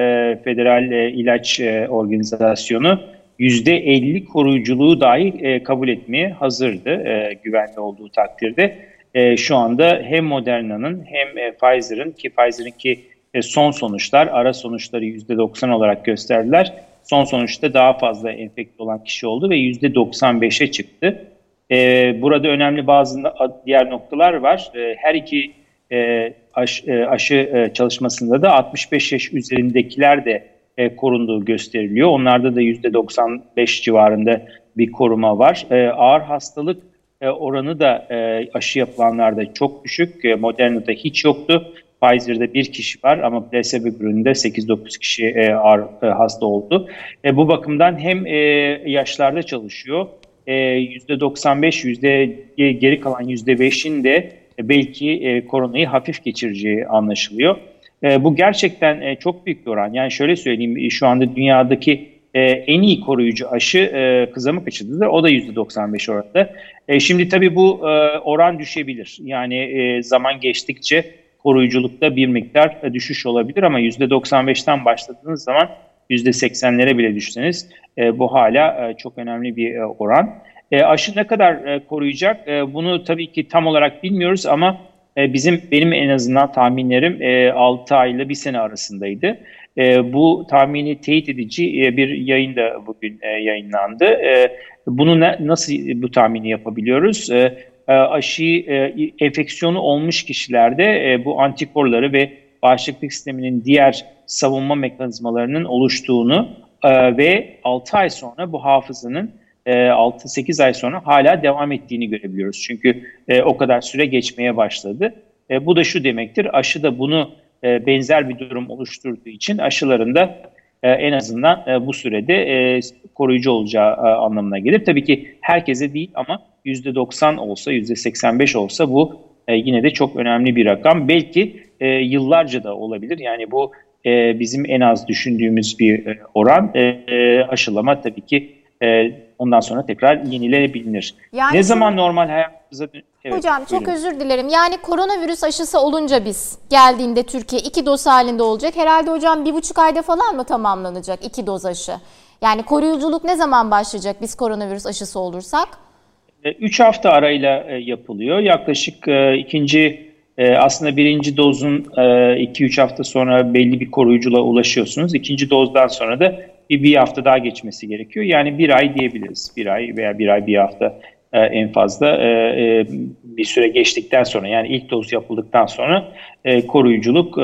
Federal e, İlaç Organizasyonu %50 koruyuculuğu dahi kabul etmeye hazırdı güvenli olduğu takdirde. E, şu anda hem Moderna'nın hem e, Pfizer'ın ki Pfizer'ın ki son sonuçlar, ara sonuçları %90 olarak gösterdiler son sonuçta daha fazla enfekte olan kişi oldu ve %95'e çıktı. E, burada önemli bazı diğer noktalar var. E, her iki e, aş, e, aşı e, çalışmasında da 65 yaş üzerindekiler de e, korunduğu gösteriliyor. Onlarda da %95 civarında bir koruma var. E, ağır hastalık e, oranı da e, aşı yapılanlarda çok düşük. E, Moderna'da hiç yoktu. Pfizer'da bir kişi var ama placebo grubunda 8-9 kişi e, ağır e, hasta oldu. E, bu bakımdan hem e, yaşlarda çalışıyor, e, %95, yüzde geri kalan %5'in de belki e, koronayı hafif geçireceği anlaşılıyor. E, bu gerçekten e, çok büyük bir oran. Yani şöyle söyleyeyim, şu anda dünyadaki e, en iyi koruyucu aşı e, kızamık aşıdır. O da %95 oranda. E, şimdi tabii bu e, oran düşebilir. Yani e, zaman geçtikçe koruyuculukta bir miktar düşüş olabilir ama %95'ten başladığınız zaman %80'lere bile düşseniz e, bu hala e, çok önemli bir e, oran. Aşı ne kadar koruyacak bunu tabii ki tam olarak bilmiyoruz ama bizim benim en azından tahminlerim e, 6 ay ile 1 sene arasındaydı. Bu tahmini teyit edici bir yayın da bugün yayınlandı. Bunu nasıl bu tahmini yapabiliyoruz? E, aşıyı e, enfeksiyonu olmuş kişilerde e, bu antikorları ve bağışıklık sisteminin diğer savunma mekanizmalarının oluştuğunu ve 6 ay sonra bu hafızanın 6-8 ay sonra hala devam ettiğini görebiliyoruz. Çünkü o kadar süre geçmeye başladı. Bu da şu demektir, aşı da bunu benzer bir durum oluşturduğu için aşılarında en azından bu sürede koruyucu olacağı anlamına gelir. Tabii ki herkese değil ama %90 olsa, %85 olsa bu e, yine de çok önemli bir rakam. Belki e, yıllarca da olabilir. Yani bu e, bizim en az düşündüğümüz bir e, oran. E, e, aşılama tabii ki e, ondan sonra tekrar yenilenebilir. Yani ne zaman normal hayatımıza Evet, Hocam buyurun. çok özür dilerim. Yani koronavirüs aşısı olunca biz geldiğinde Türkiye iki doz halinde olacak. Herhalde hocam bir buçuk ayda falan mı tamamlanacak iki doz aşı? Yani koruyuculuk ne zaman başlayacak biz koronavirüs aşısı olursak? 3 hafta arayla e, yapılıyor. Yaklaşık e, ikinci e, aslında birinci dozun 2-3 hafta sonra belli bir koruyuculuğa ulaşıyorsunuz. İkinci dozdan sonra da bir, bir hafta daha geçmesi gerekiyor. Yani bir ay diyebiliriz. Bir ay veya bir ay bir hafta en fazla bir süre geçtikten sonra yani ilk doz yapıldıktan sonra koruyuculuk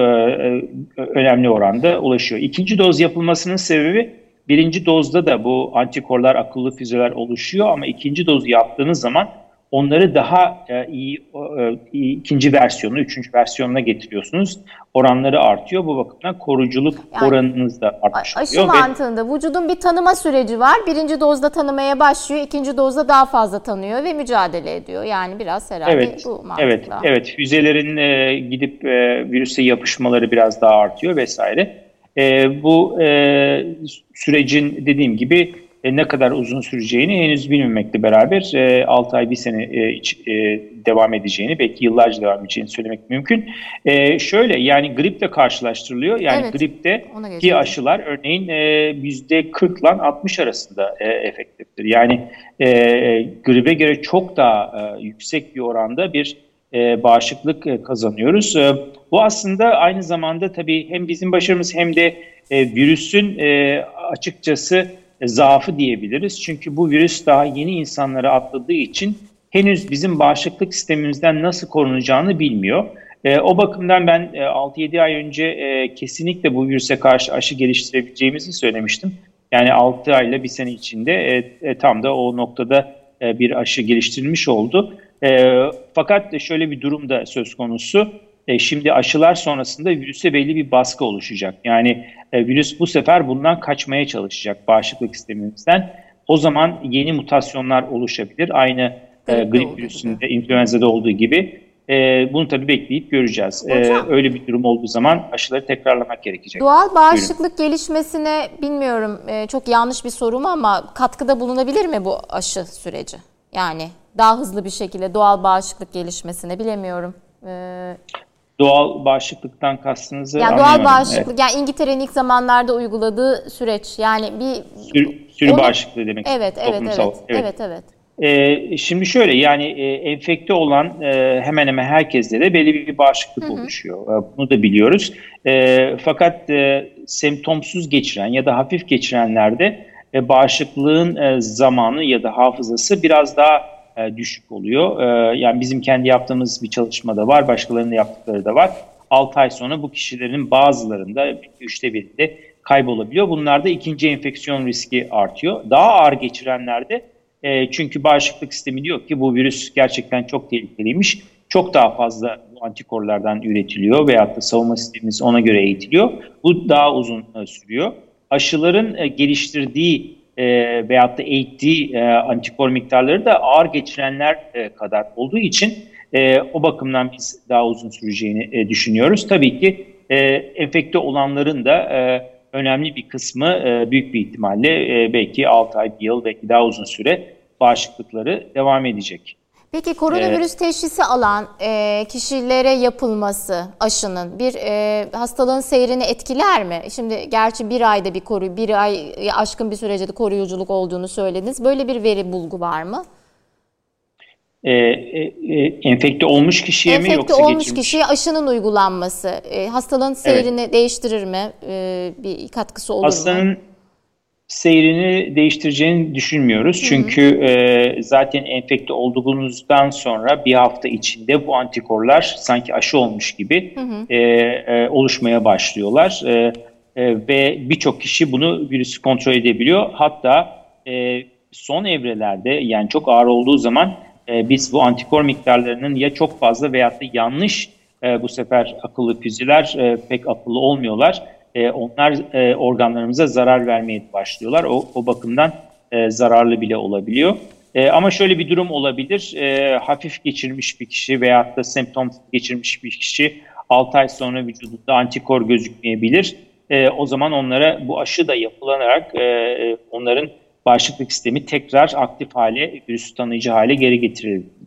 önemli oranda ulaşıyor. İkinci doz yapılmasının sebebi Birinci dozda da bu antikorlar, akıllı füzeler oluşuyor ama ikinci dozu yaptığınız zaman onları daha e, iyi, e, ikinci versiyonu, üçüncü versiyonuna getiriyorsunuz. Oranları artıyor. Bu bakımdan koruyuculuk yani, oranınız da artmış oluyor. Aşı mantığında vücudun bir tanıma süreci var. Birinci dozda tanımaya başlıyor. ikinci dozda daha fazla tanıyor ve mücadele ediyor. Yani biraz herhalde evet, bu mantıkla. Evet, evet. Füzelerin e, gidip e, virüse yapışmaları biraz daha artıyor vesaire. E, bu e, sürecin dediğim gibi e, ne kadar uzun süreceğini henüz bilmemekle beraber e, 6 ay bir sene e, iç, e, devam edeceğini belki yıllarca devam edeceğini söylemek mümkün. E, şöyle yani griple karşılaştırılıyor. Yani Evet, gripte ki aşılar örneğin e, yüzde 40 ile 60 arasında e, efektiftir. Yani e, gribe göre çok daha e, yüksek bir oranda bir e, bağışıklık e, kazanıyoruz. E, bu aslında aynı zamanda tabii hem bizim başarımız hem de e, virüsün e, açıkçası e, zaafı diyebiliriz. Çünkü bu virüs daha yeni insanlara atladığı için henüz bizim bağışıklık sistemimizden nasıl korunacağını bilmiyor. E, o bakımdan ben e, 6-7 ay önce e, kesinlikle bu virüse karşı aşı geliştirebileceğimizi söylemiştim. Yani 6 ayla bir sene içinde e, e, tam da o noktada e, bir aşı geliştirilmiş oldu. E, fakat şöyle bir durum da söz konusu. E, şimdi aşılar sonrasında virüse belli bir baskı oluşacak. Yani e, virüs bu sefer bundan kaçmaya çalışacak bağışıklık sistemimizden. O zaman yeni mutasyonlar oluşabilir. Aynı e, grip virüsünde, influenza'da olduğu gibi. E, bunu tabii bekleyip göreceğiz. E, Hocam. öyle bir durum olduğu zaman aşıları tekrarlamak gerekecek. Doğal bağışıklık gelişmesine bilmiyorum e, çok yanlış bir soru mu ama katkıda bulunabilir mi bu aşı süreci? Yani daha hızlı bir şekilde doğal bağışıklık gelişmesine bilemiyorum. Ee, Doğal bağışıklıktan kastınızı yani doğal bağışıklık yani İngiltere'nin ilk zamanlarda uyguladığı süreç yani bir Evet, sürü, sürü Onu- bağışıklığı demek. evet evet toplumsal. evet evet evet. Ee, şimdi şöyle yani e, enfekte olan e, hemen hemen herkeste de belli bir bağışıklık oluşuyor. E, bunu da biliyoruz. E, fakat e, semptomsuz geçiren ya da hafif geçirenlerde e, bağışıklığın e, zamanı ya da hafızası biraz daha e, düşük oluyor. E, yani bizim kendi yaptığımız bir çalışmada var, başkalarının da yaptıkları da var. 6 ay sonra bu kişilerin bazılarında üçte birinde kaybolabiliyor. Bunlarda ikinci enfeksiyon riski artıyor. Daha ağır geçirenlerde e, çünkü bağışıklık sistemi diyor ki bu virüs gerçekten çok tehlikeliymiş. Çok daha fazla antikorlardan üretiliyor veyahut da savunma sistemimiz ona göre eğitiliyor. Bu daha uzun e, sürüyor. Aşıların e, geliştirdiği e, veyahut da eğittiği e, antikor miktarları da ağır geçirenler e, kadar olduğu için e, o bakımdan biz daha uzun süreceğini e, düşünüyoruz. Tabii ki e, enfekte olanların da e, önemli bir kısmı e, büyük bir ihtimalle e, belki 6 ay, 1 yıl belki daha uzun süre bağışıklıkları devam edecek. Peki koronavirüs teşhisi alan e, kişilere yapılması aşının bir e, hastalığın seyrini etkiler mi? Şimdi gerçi bir ayda bir koru, bir ay aşkın bir sürece de koruyuculuk olduğunu söylediniz. Böyle bir veri bulgu var mı? E, e, e, enfekte olmuş kişiye mi Enfekte yoksa olmuş geçirmiş? kişiye aşının uygulanması e, hastalığın seyrini değiştirir mi? E, bir katkısı olur mu? Hastanın seyrini değiştireceğini düşünmüyoruz. Çünkü e, zaten enfekte olduğunuzdan sonra bir hafta içinde bu antikorlar sanki aşı olmuş gibi e, e, oluşmaya başlıyorlar. E, e, ve birçok kişi bunu virüsü kontrol edebiliyor. Hatta e, son evrelerde yani çok ağır olduğu zaman e, biz bu antikor miktarlarının ya çok fazla veyahut da yanlış e, bu sefer akıllı füzeler e, pek akıllı olmuyorlar. E, onlar e, organlarımıza zarar vermeye başlıyorlar. O, o bakımdan e, zararlı bile olabiliyor. E, ama şöyle bir durum olabilir. E, hafif geçirmiş bir kişi veyahut da semptom geçirmiş bir kişi 6 ay sonra vücudunda antikor gözükmeyebilir. E, o zaman onlara bu aşı da yapılarak e, e, onların bağışıklık sistemi tekrar aktif hale, virüs tanıyıcı hale geri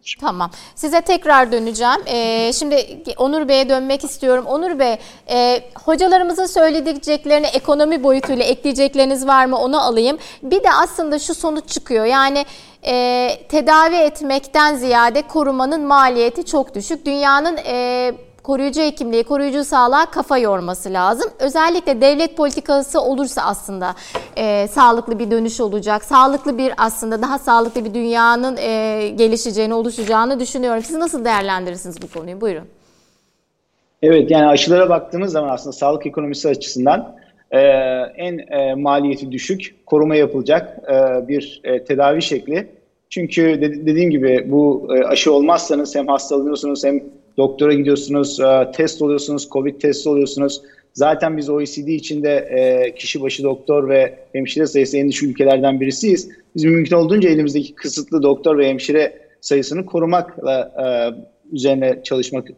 getirilebilir. Tamam. Size tekrar döneceğim. Ee, şimdi Onur Bey'e dönmek istiyorum. Onur Bey, e, hocalarımızın söylediklerini ekonomi boyutuyla ekleyecekleriniz var mı onu alayım. Bir de aslında şu sonuç çıkıyor. Yani e, tedavi etmekten ziyade korumanın maliyeti çok düşük. Dünyanın e, koruyucu hekimliği, koruyucu sağlığa kafa yorması lazım. Özellikle devlet politikası olursa aslında e, sağlıklı bir dönüş olacak. Sağlıklı bir aslında daha sağlıklı bir dünyanın e, gelişeceğini, oluşacağını düşünüyorum. Siz nasıl değerlendirirsiniz bu konuyu? Buyurun. Evet yani aşılara baktığımız zaman aslında sağlık ekonomisi açısından e, en e, maliyeti düşük, koruma yapılacak e, bir e, tedavi şekli. Çünkü de, dediğim gibi bu e, aşı olmazsanız hem hastalanıyorsunuz hem doktora gidiyorsunuz, e, test oluyorsunuz, covid test oluyorsunuz. Zaten biz OECD içinde e, kişi başı doktor ve hemşire sayısı en düşük ülkelerden birisiyiz. Biz mümkün olduğunca elimizdeki kısıtlı doktor ve hemşire sayısını korumakla e, üzerine çalışmak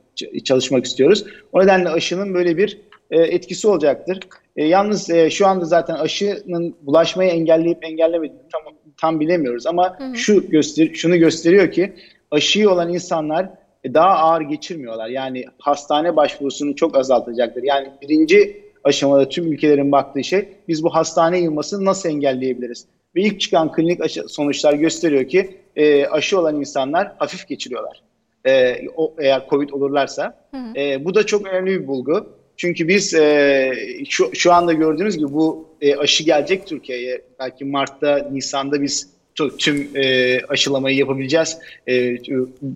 çalışmak istiyoruz. O nedenle aşının böyle bir e, etkisi olacaktır. E, yalnız e, şu anda zaten aşının bulaşmayı engelleyip engellemediğini tam, tam bilemiyoruz ama hı hı. şu göster şunu gösteriyor ki aşıyı olan insanlar daha ağır geçirmiyorlar. Yani hastane başvurusunu çok azaltacaktır. Yani birinci aşamada tüm ülkelerin baktığı şey biz bu hastane yılmasını nasıl engelleyebiliriz? Ve ilk çıkan klinik aşı, sonuçlar gösteriyor ki e, aşı olan insanlar hafif geçiriyorlar. E, o, eğer COVID olurlarsa. Hı hı. E, bu da çok önemli bir bulgu. Çünkü biz e, şu, şu anda gördüğünüz gibi bu e, aşı gelecek Türkiye'ye. Belki Mart'ta, Nisan'da biz tüm e, aşılamayı yapabileceğiz e,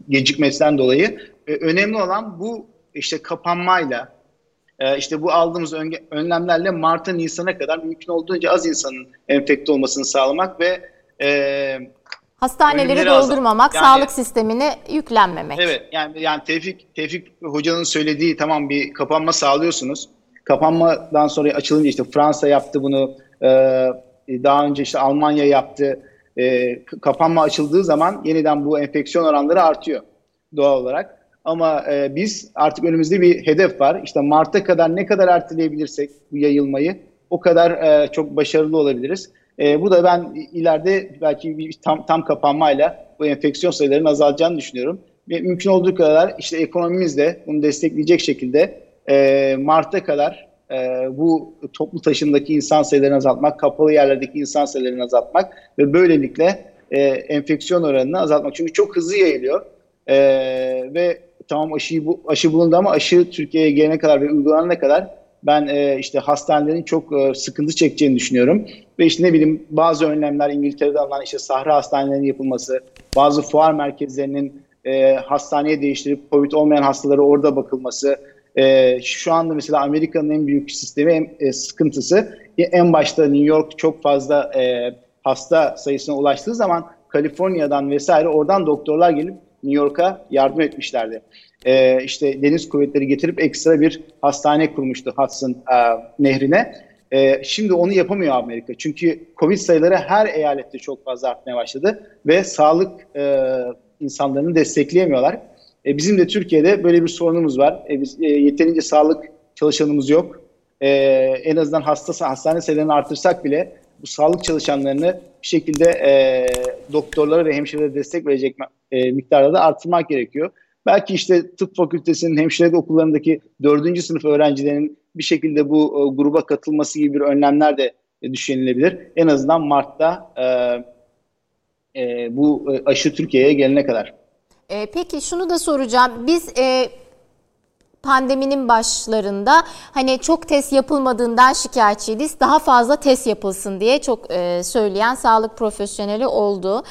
gecikmesinden dolayı. E, önemli olan bu işte kapanmayla, e, işte bu aldığımız ön, önlemlerle Mart'a Nisan'a kadar mümkün olduğunca az insanın enfekte olmasını sağlamak ve e, Hastaneleri doldurmamak, yani, sağlık sistemine yüklenmemek. Evet, yani yani Tevfik Tevfik hocanın söylediği tamam bir kapanma sağlıyorsunuz. Kapanmadan sonra açılınca işte Fransa yaptı bunu, e, daha önce işte Almanya yaptı. E, kapanma açıldığı zaman yeniden bu enfeksiyon oranları artıyor doğal olarak. Ama e, biz artık önümüzde bir hedef var. İşte Mart'a kadar ne kadar erteleyebilirsek bu yayılmayı o kadar e, çok başarılı olabiliriz. E, bu da ben ileride belki bir tam, tam kapanmayla bu enfeksiyon sayılarının azalacağını düşünüyorum. Ve mümkün olduğu kadar işte ekonomimiz de bunu destekleyecek şekilde e, Mart'a kadar e, bu toplu taşımdaki insan sayılarını azaltmak, kapalı yerlerdeki insan sayılarını azaltmak ve böylelikle e, enfeksiyon oranını azaltmak. Çünkü çok hızlı yayılıyor e, ve tamam aşı, aşı bulundu ama aşı Türkiye'ye gelene kadar ve uygulanana kadar ben e, işte hastanelerin çok e, sıkıntı çekeceğini düşünüyorum. Ve işte ne bileyim bazı önlemler İngiltere'de alınan işte sahra hastanelerinin yapılması, bazı fuar merkezlerinin e, hastaneye değiştirip COVID olmayan hastalara orada bakılması. E, şu anda mesela Amerika'nın en büyük sistemi, en, e, sıkıntısı en başta New York çok fazla e, hasta sayısına ulaştığı zaman Kaliforniya'dan vesaire oradan doktorlar gelip New York'a yardım etmişlerdi e, işte deniz kuvvetleri getirip ekstra bir hastane kurmuştu Hudson e, nehrine. E, şimdi onu yapamıyor Amerika. Çünkü Covid sayıları her eyalette çok fazla artmaya başladı ve sağlık e, insanlarını destekleyemiyorlar. E, bizim de Türkiye'de böyle bir sorunumuz var. E, biz, e, yeterince sağlık çalışanımız yok. E, en azından hasta hastane sayılarını artırsak bile bu sağlık çalışanlarını bir şekilde e, doktorlara ve hemşirelere destek verecek e, miktarda da artırmak gerekiyor. Belki işte tıp fakültesinin hemşirelik okullarındaki dördüncü sınıf öğrencilerinin bir şekilde bu e, gruba katılması gibi bir önlemler de e, düşünülebilir. En azından Mart'ta e, e, bu e, aşı Türkiye'ye gelene kadar. E, peki şunu da soracağım. Biz e, pandeminin başlarında hani çok test yapılmadığından şikayetçiydiz. Daha fazla test yapılsın diye çok e, söyleyen sağlık profesyoneli oldu.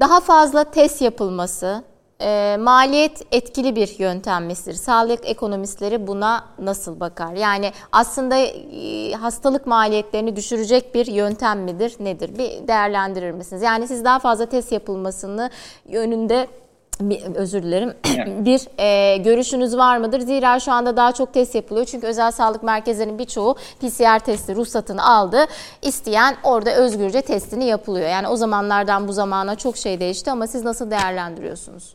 Daha fazla test yapılması, e, maliyet etkili bir yöntem midir? Sağlık ekonomistleri buna nasıl bakar? Yani aslında e, hastalık maliyetlerini düşürecek bir yöntem midir? Nedir? Bir değerlendirir misiniz? Yani siz daha fazla test yapılmasını yönünde bir, özür dilerim. (clears throat) bir e, görüşünüz var mıdır? Zira şu anda daha çok test yapılıyor. Çünkü özel sağlık merkezlerinin birçoğu PCR testi ruhsatını aldı. İsteyen orada özgürce testini yapılıyor. Yani o zamanlardan bu zamana çok şey değişti ama siz nasıl değerlendiriyorsunuz?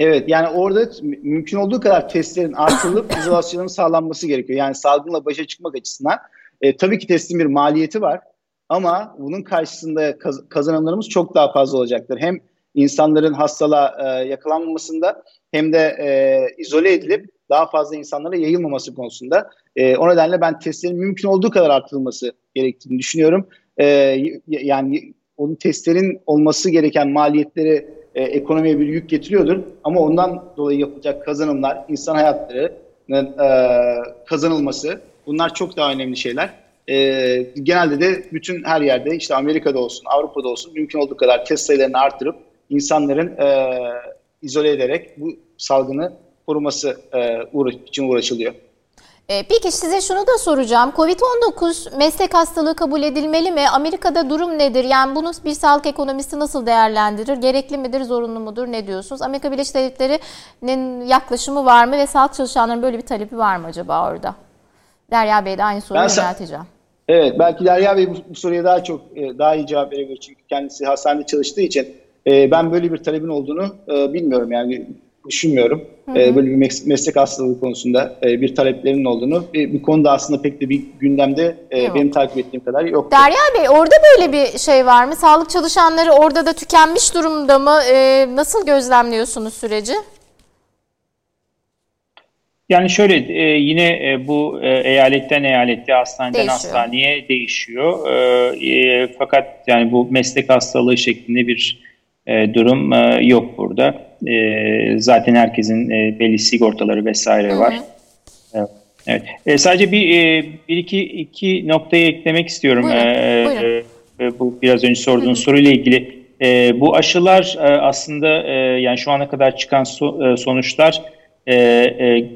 Evet yani orada mümkün olduğu kadar testlerin artırılıp (coughs) izolasyonun sağlanması gerekiyor. Yani salgınla başa çıkmak açısından. E, tabii ki testin bir maliyeti var ama bunun karşısında kaz- kazanımlarımız çok daha fazla olacaktır. Hem insanların hastalığa e, yakalanmamasında hem de e, izole edilip daha fazla insanlara yayılmaması konusunda. E, o nedenle ben testlerin mümkün olduğu kadar artırılması gerektiğini düşünüyorum. E, yani onun testlerin olması gereken maliyetleri e, ekonomiye bir yük getiriyordur. Ama ondan dolayı yapılacak kazanımlar, insan hayatlarının e, kazanılması bunlar çok daha önemli şeyler. E, genelde de bütün her yerde işte Amerika'da olsun, Avrupa'da olsun mümkün olduğu kadar test sayılarını artırıp insanların e, izole ederek bu salgını koruması e, uğra için uğraşılıyor. Ee, peki size şunu da soracağım. Covid-19 meslek hastalığı kabul edilmeli mi? Amerika'da durum nedir? Yani bunu bir sağlık ekonomisti nasıl değerlendirir? Gerekli midir, zorunlu mudur? Ne diyorsunuz? Amerika Birleşik Devletleri'nin yaklaşımı var mı ve sağlık çalışanlarının böyle bir talebi var mı acaba orada? Derya Bey de aynı soruyu ben yönelteceğim. Evet, belki Derya Bey bu, bu soruya daha çok e, daha iyi cevap verebilir çünkü kendisi hastanede çalıştığı için e, ben böyle bir talebin olduğunu e, bilmiyorum. Yani düşünmüyorum. Hı hı. Böyle bir meslek hastalığı konusunda bir taleplerinin olduğunu. Bir konuda aslında pek de bir gündemde yok. benim takip ettiğim kadar yok. Derya Bey orada böyle bir şey var mı? Sağlık çalışanları orada da tükenmiş durumda mı? Nasıl gözlemliyorsunuz süreci? Yani şöyle e, yine e, bu e, eyaletten eyalette, hastaneden değişiyor. hastaneye değişiyor. fakat yani bu meslek hastalığı şeklinde bir durum yok burada. zaten herkesin belli sigortaları vesaire var. Hı hı. Evet. sadece bir, bir iki iki noktayı eklemek istiyorum. Buyurun. Buyurun. bu biraz önce sorduğun soruyla ilgili. bu aşılar aslında yani şu ana kadar çıkan sonuçlar e,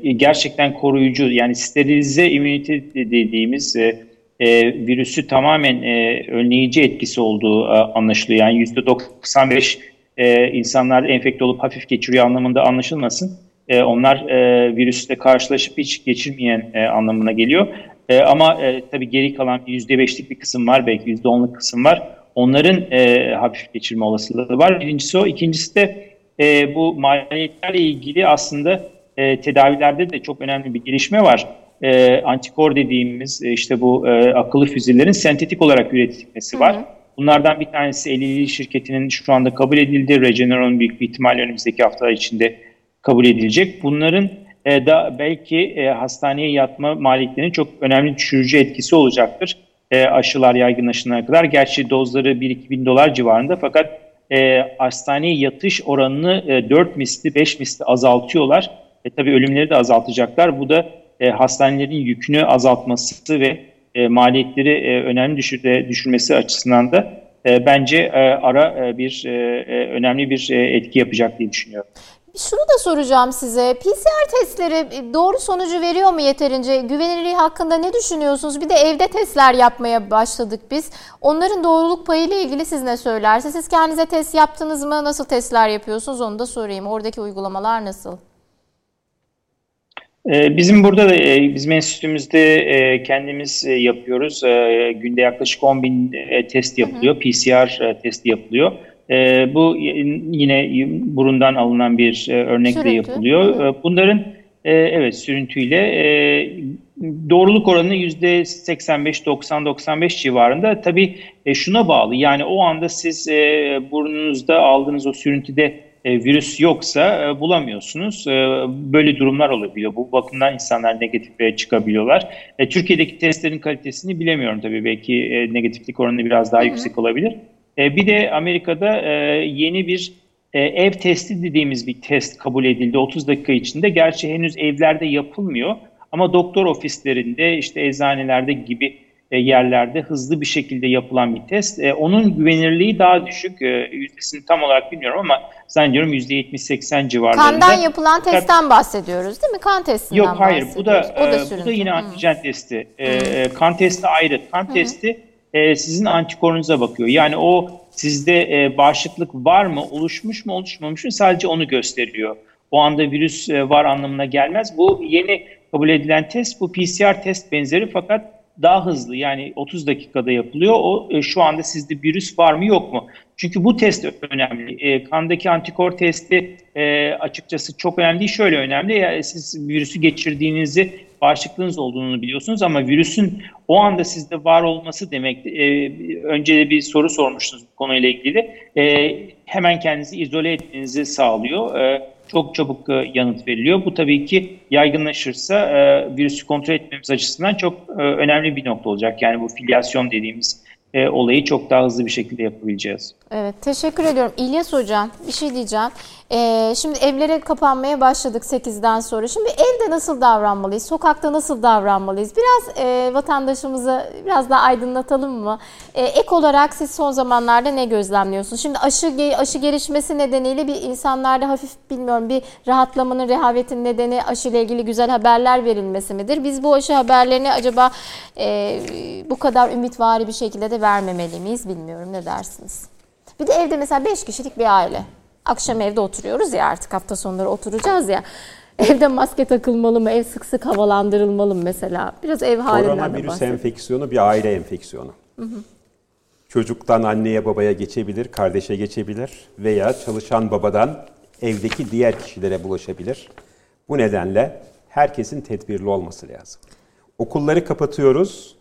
e, gerçekten koruyucu yani sterilize immünite dediğimiz e, e, virüsü tamamen e, önleyici etkisi olduğu e, anlaşılıyor. Yani %95 e, insanlar enfekte olup hafif geçiriyor anlamında anlaşılmasın. E, onlar e, virüsle karşılaşıp hiç geçirmeyen e, anlamına geliyor. E, ama e, tabii geri kalan %5'lik bir kısım var belki %10'luk kısım var. Onların e, hafif geçirme olasılığı var. Birincisi o. İkincisi de e, bu maliyetlerle ilgili aslında e, tedavilerde de çok önemli bir gelişme var. E, antikor dediğimiz e, işte bu e, akıllı füzelerin sentetik olarak üretilmesi var. Hı hı. Bunlardan bir tanesi Eli şirketinin şu anda kabul edildi. Regeneron büyük bir ihtimalle önümüzdeki haftalar içinde kabul edilecek. Bunların e, da belki e, hastaneye yatma maliyetlerinin çok önemli düşürücü etkisi olacaktır. E, aşılar yaygınlaşana kadar. Gerçi dozları 1-2 bin dolar civarında fakat e, hastaneye yatış oranını e, 4 misli 5 misli azaltıyorlar. E, tabii ölümleri de azaltacaklar. Bu da e, hastanelerin yükünü azaltması ve e, maliyetleri e, önemli düşürde, düşürmesi açısından da e, bence e, ara e, bir e, e, önemli bir e, etki yapacak diye düşünüyorum. Şunu da soracağım size. PCR testleri e, doğru sonucu veriyor mu yeterince? Güvenilirliği hakkında ne düşünüyorsunuz? Bir de evde testler yapmaya başladık biz. Onların doğruluk payı ile ilgili siz ne söylersiniz? Siz kendinize test yaptınız mı? Nasıl testler yapıyorsunuz? Onu da sorayım. Oradaki uygulamalar nasıl? Ee, bizim burada da e, bizim enstitümüzde e, kendimiz e, yapıyoruz. Günde yaklaşık 10 bin test yapılıyor. Hı hı. PCR testi yapılıyor. Bu yine burundan alınan bir örnekle yapılıyor. Bunların evet sürüntüyle doğruluk oranı %85-90-95 civarında. Tabii şuna bağlı yani o anda siz burnunuzda aldığınız o sürüntüde e, virüs yoksa e, bulamıyorsunuz. E, böyle durumlar olabiliyor. Bu bakımdan insanlar negatife çıkabiliyorlar. E, Türkiye'deki testlerin kalitesini bilemiyorum tabii. Belki e, negatiflik oranı biraz daha Hı-hı. yüksek olabilir. E, bir de Amerika'da e, yeni bir e, ev testi dediğimiz bir test kabul edildi 30 dakika içinde. Gerçi henüz evlerde yapılmıyor ama doktor ofislerinde işte eczanelerde gibi yerlerde hızlı bir şekilde yapılan bir test. E, onun güvenirliği daha düşük. E, yüzdesini tam olarak bilmiyorum ama zannediyorum %70-80 civarlarında. Kandan yapılan testten bahsediyoruz değil mi? Kan testinden Yok hayır bu da, o da bu da yine antijen testi. Hmm. Kan testi ayrı. Kan hmm. testi sizin antikorunuza bakıyor. Yani o sizde bağışıklık var mı, oluşmuş mu, oluşmamış mı sadece onu gösteriyor. O anda virüs var anlamına gelmez. Bu yeni kabul edilen test bu PCR test benzeri fakat daha hızlı yani 30 dakikada yapılıyor. O e, şu anda sizde virüs var mı yok mu? Çünkü bu test önemli. E, kandaki antikor testi e, açıkçası çok önemli. Şöyle önemli. Yani siz virüsü geçirdiğinizi bağışıklığınız olduğunu biliyorsunuz ama virüsün o anda sizde var olması demek. E, önce de bir soru sormuştunuz bu konuyla ilgili. E, hemen kendinizi izole etmenizi sağlıyor. E, çok çabuk e, yanıt veriliyor. Bu tabii ki yaygınlaşırsa e, virüsü kontrol etmemiz açısından çok e, önemli bir nokta olacak. Yani bu filyasyon dediğimiz olayı çok daha hızlı bir şekilde yapabileceğiz. Evet teşekkür ediyorum. İlyas Hocam bir şey diyeceğim. Ee, şimdi evlere kapanmaya başladık 8'den sonra. Şimdi evde nasıl davranmalıyız? Sokakta nasıl davranmalıyız? Biraz e, vatandaşımızı biraz daha aydınlatalım mı? E, ek olarak siz son zamanlarda ne gözlemliyorsunuz? Şimdi aşı aşı gelişmesi nedeniyle bir insanlarda hafif bilmiyorum bir rahatlamanın, rehavetin nedeni aşı ile ilgili güzel haberler verilmesi midir? Biz bu aşı haberlerini acaba e, bu kadar ümitvari bir şekilde de vermemeli miyiz bilmiyorum. Ne dersiniz? Bir de evde mesela 5 kişilik bir aile. Akşam evde oturuyoruz ya artık hafta sonları oturacağız ya. Evde maske takılmalı mı? Ev sık sık havalandırılmalı mı mesela? Biraz ev halinden de bahsedelim. Koronavirüs enfeksiyonu bir aile enfeksiyonu. Hı hı. Çocuktan anneye babaya geçebilir, kardeşe geçebilir veya çalışan babadan evdeki diğer kişilere bulaşabilir. Bu nedenle herkesin tedbirli olması lazım. Okulları kapatıyoruz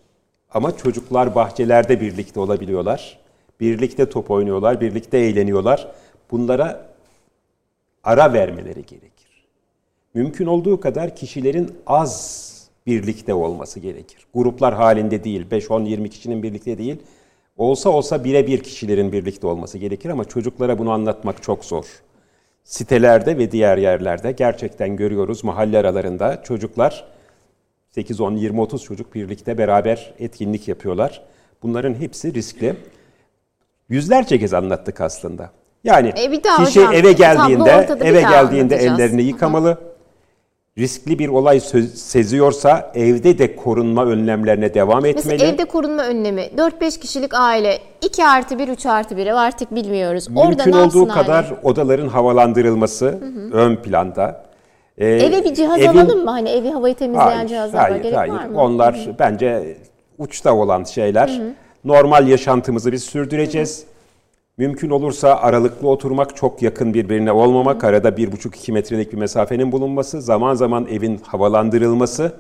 ama çocuklar bahçelerde birlikte olabiliyorlar. Birlikte top oynuyorlar, birlikte eğleniyorlar. Bunlara ara vermeleri gerekir. Mümkün olduğu kadar kişilerin az birlikte olması gerekir. Gruplar halinde değil, 5, 10, 20 kişinin birlikte değil. Olsa olsa birebir kişilerin birlikte olması gerekir ama çocuklara bunu anlatmak çok zor. Sitelerde ve diğer yerlerde gerçekten görüyoruz mahalle aralarında çocuklar 8, 10, 20, 30 çocuk birlikte beraber etkinlik yapıyorlar. Bunların hepsi riskli. Yüzlerce kez anlattık aslında. Yani e bir daha kişi hocam, eve geldiğinde eve geldiğinde ellerini yıkamalı. Riskli bir olay seziyorsa evde de korunma önlemlerine devam etmeli. Mesela evde korunma önlemi 4-5 kişilik aile 2 artı 1, 3 artı 1 ev artık bilmiyoruz. Mümkün Orada olduğu kadar aile? odaların havalandırılması hı hı. ön planda. Ee, Eve bir cihaz evin... alalım mı? Hani evi havayı temizleyen hayır, cihazlar hayır, var. Gerek hayır. var mı? Onlar hı hı. bence uçta olan şeyler. Hı hı. Normal yaşantımızı biz sürdüreceğiz. Hı hı. Mümkün olursa aralıklı oturmak, çok yakın birbirine olmamak, arada bir buçuk iki metrelik bir mesafenin bulunması, zaman zaman evin havalandırılması,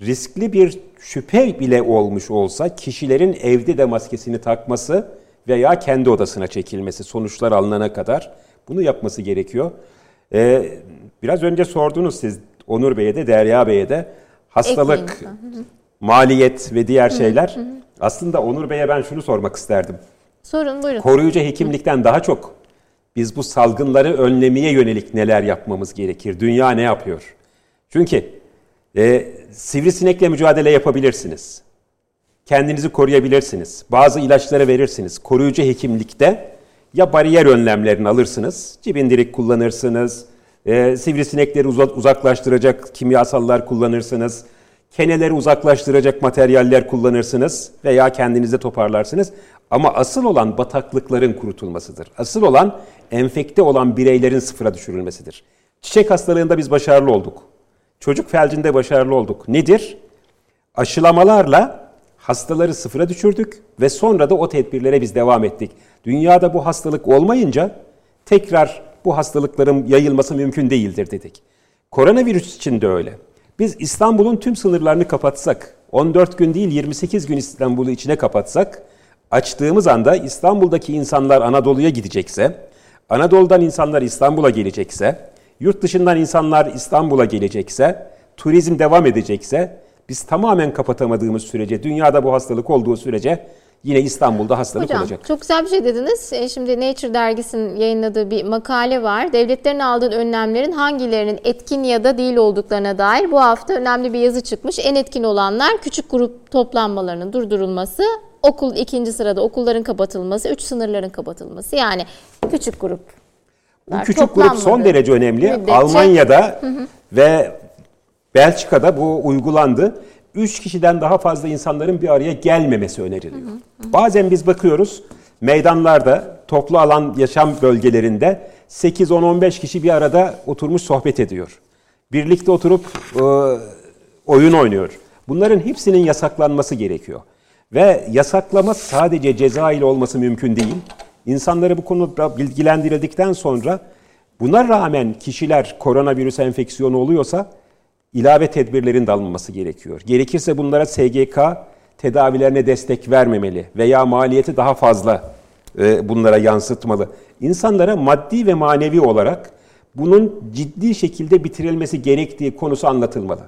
riskli bir şüphe bile olmuş olsa kişilerin evde de maskesini takması veya kendi odasına çekilmesi sonuçlar alınana kadar bunu yapması gerekiyor. Ee, biraz önce sordunuz siz Onur Bey'e de Derya Bey'e de hastalık, maliyet ve diğer şeyler. Aslında Onur Bey'e ben şunu sormak isterdim. Sorun buyurun. Koruyucu hekimlikten daha çok biz bu salgınları önlemeye yönelik neler yapmamız gerekir? Dünya ne yapıyor? Çünkü e, sivrisinekle mücadele yapabilirsiniz. Kendinizi koruyabilirsiniz. Bazı ilaçları verirsiniz. Koruyucu hekimlikte ya bariyer önlemlerini alırsınız, cibindirik kullanırsınız, e, sivrisinekleri uzaklaştıracak kimyasallar kullanırsınız, keneleri uzaklaştıracak materyaller kullanırsınız veya kendinize toparlarsınız. Ama asıl olan bataklıkların kurutulmasıdır. Asıl olan enfekte olan bireylerin sıfıra düşürülmesidir. Çiçek hastalığında biz başarılı olduk. Çocuk felcinde başarılı olduk. Nedir? Aşılamalarla hastaları sıfıra düşürdük ve sonra da o tedbirlere biz devam ettik. Dünyada bu hastalık olmayınca tekrar bu hastalıkların yayılması mümkün değildir dedik. Koronavirüs için de öyle. Biz İstanbul'un tüm sınırlarını kapatsak, 14 gün değil 28 gün İstanbul'u içine kapatsak, açtığımız anda İstanbul'daki insanlar Anadolu'ya gidecekse, Anadolu'dan insanlar İstanbul'a gelecekse, yurt dışından insanlar İstanbul'a gelecekse, turizm devam edecekse, biz tamamen kapatamadığımız sürece, dünyada bu hastalık olduğu sürece yine İstanbul'da hastalık Hocam, olacak. Çok güzel bir şey dediniz. E, şimdi Nature dergisinin yayınladığı bir makale var. Devletlerin aldığı önlemlerin hangilerinin etkin ya da değil olduklarına dair bu hafta önemli bir yazı çıkmış. En etkin olanlar küçük grup toplanmalarının durdurulması, okul ikinci sırada okulların kapatılması, üç sınırların kapatılması. Yani küçük grup. Bu küçük grup son derece önemli. Müddetçe. Almanya'da hı hı. ve Belçika'da bu uygulandı. 3 kişiden daha fazla insanların bir araya gelmemesi öneriliyor. Hı hı. Bazen biz bakıyoruz meydanlarda, toplu alan yaşam bölgelerinde 8-10-15 kişi bir arada oturmuş sohbet ediyor. Birlikte oturup e, oyun oynuyor. Bunların hepsinin yasaklanması gerekiyor. Ve yasaklama sadece ceza ile olması mümkün değil. İnsanları bu konuda bilgilendirildikten sonra buna rağmen kişiler koronavirüs enfeksiyonu oluyorsa ilave tedbirlerin de alınması gerekiyor. Gerekirse bunlara SGK tedavilerine destek vermemeli veya maliyeti daha fazla e, bunlara yansıtmalı. İnsanlara maddi ve manevi olarak bunun ciddi şekilde bitirilmesi gerektiği konusu anlatılmalı.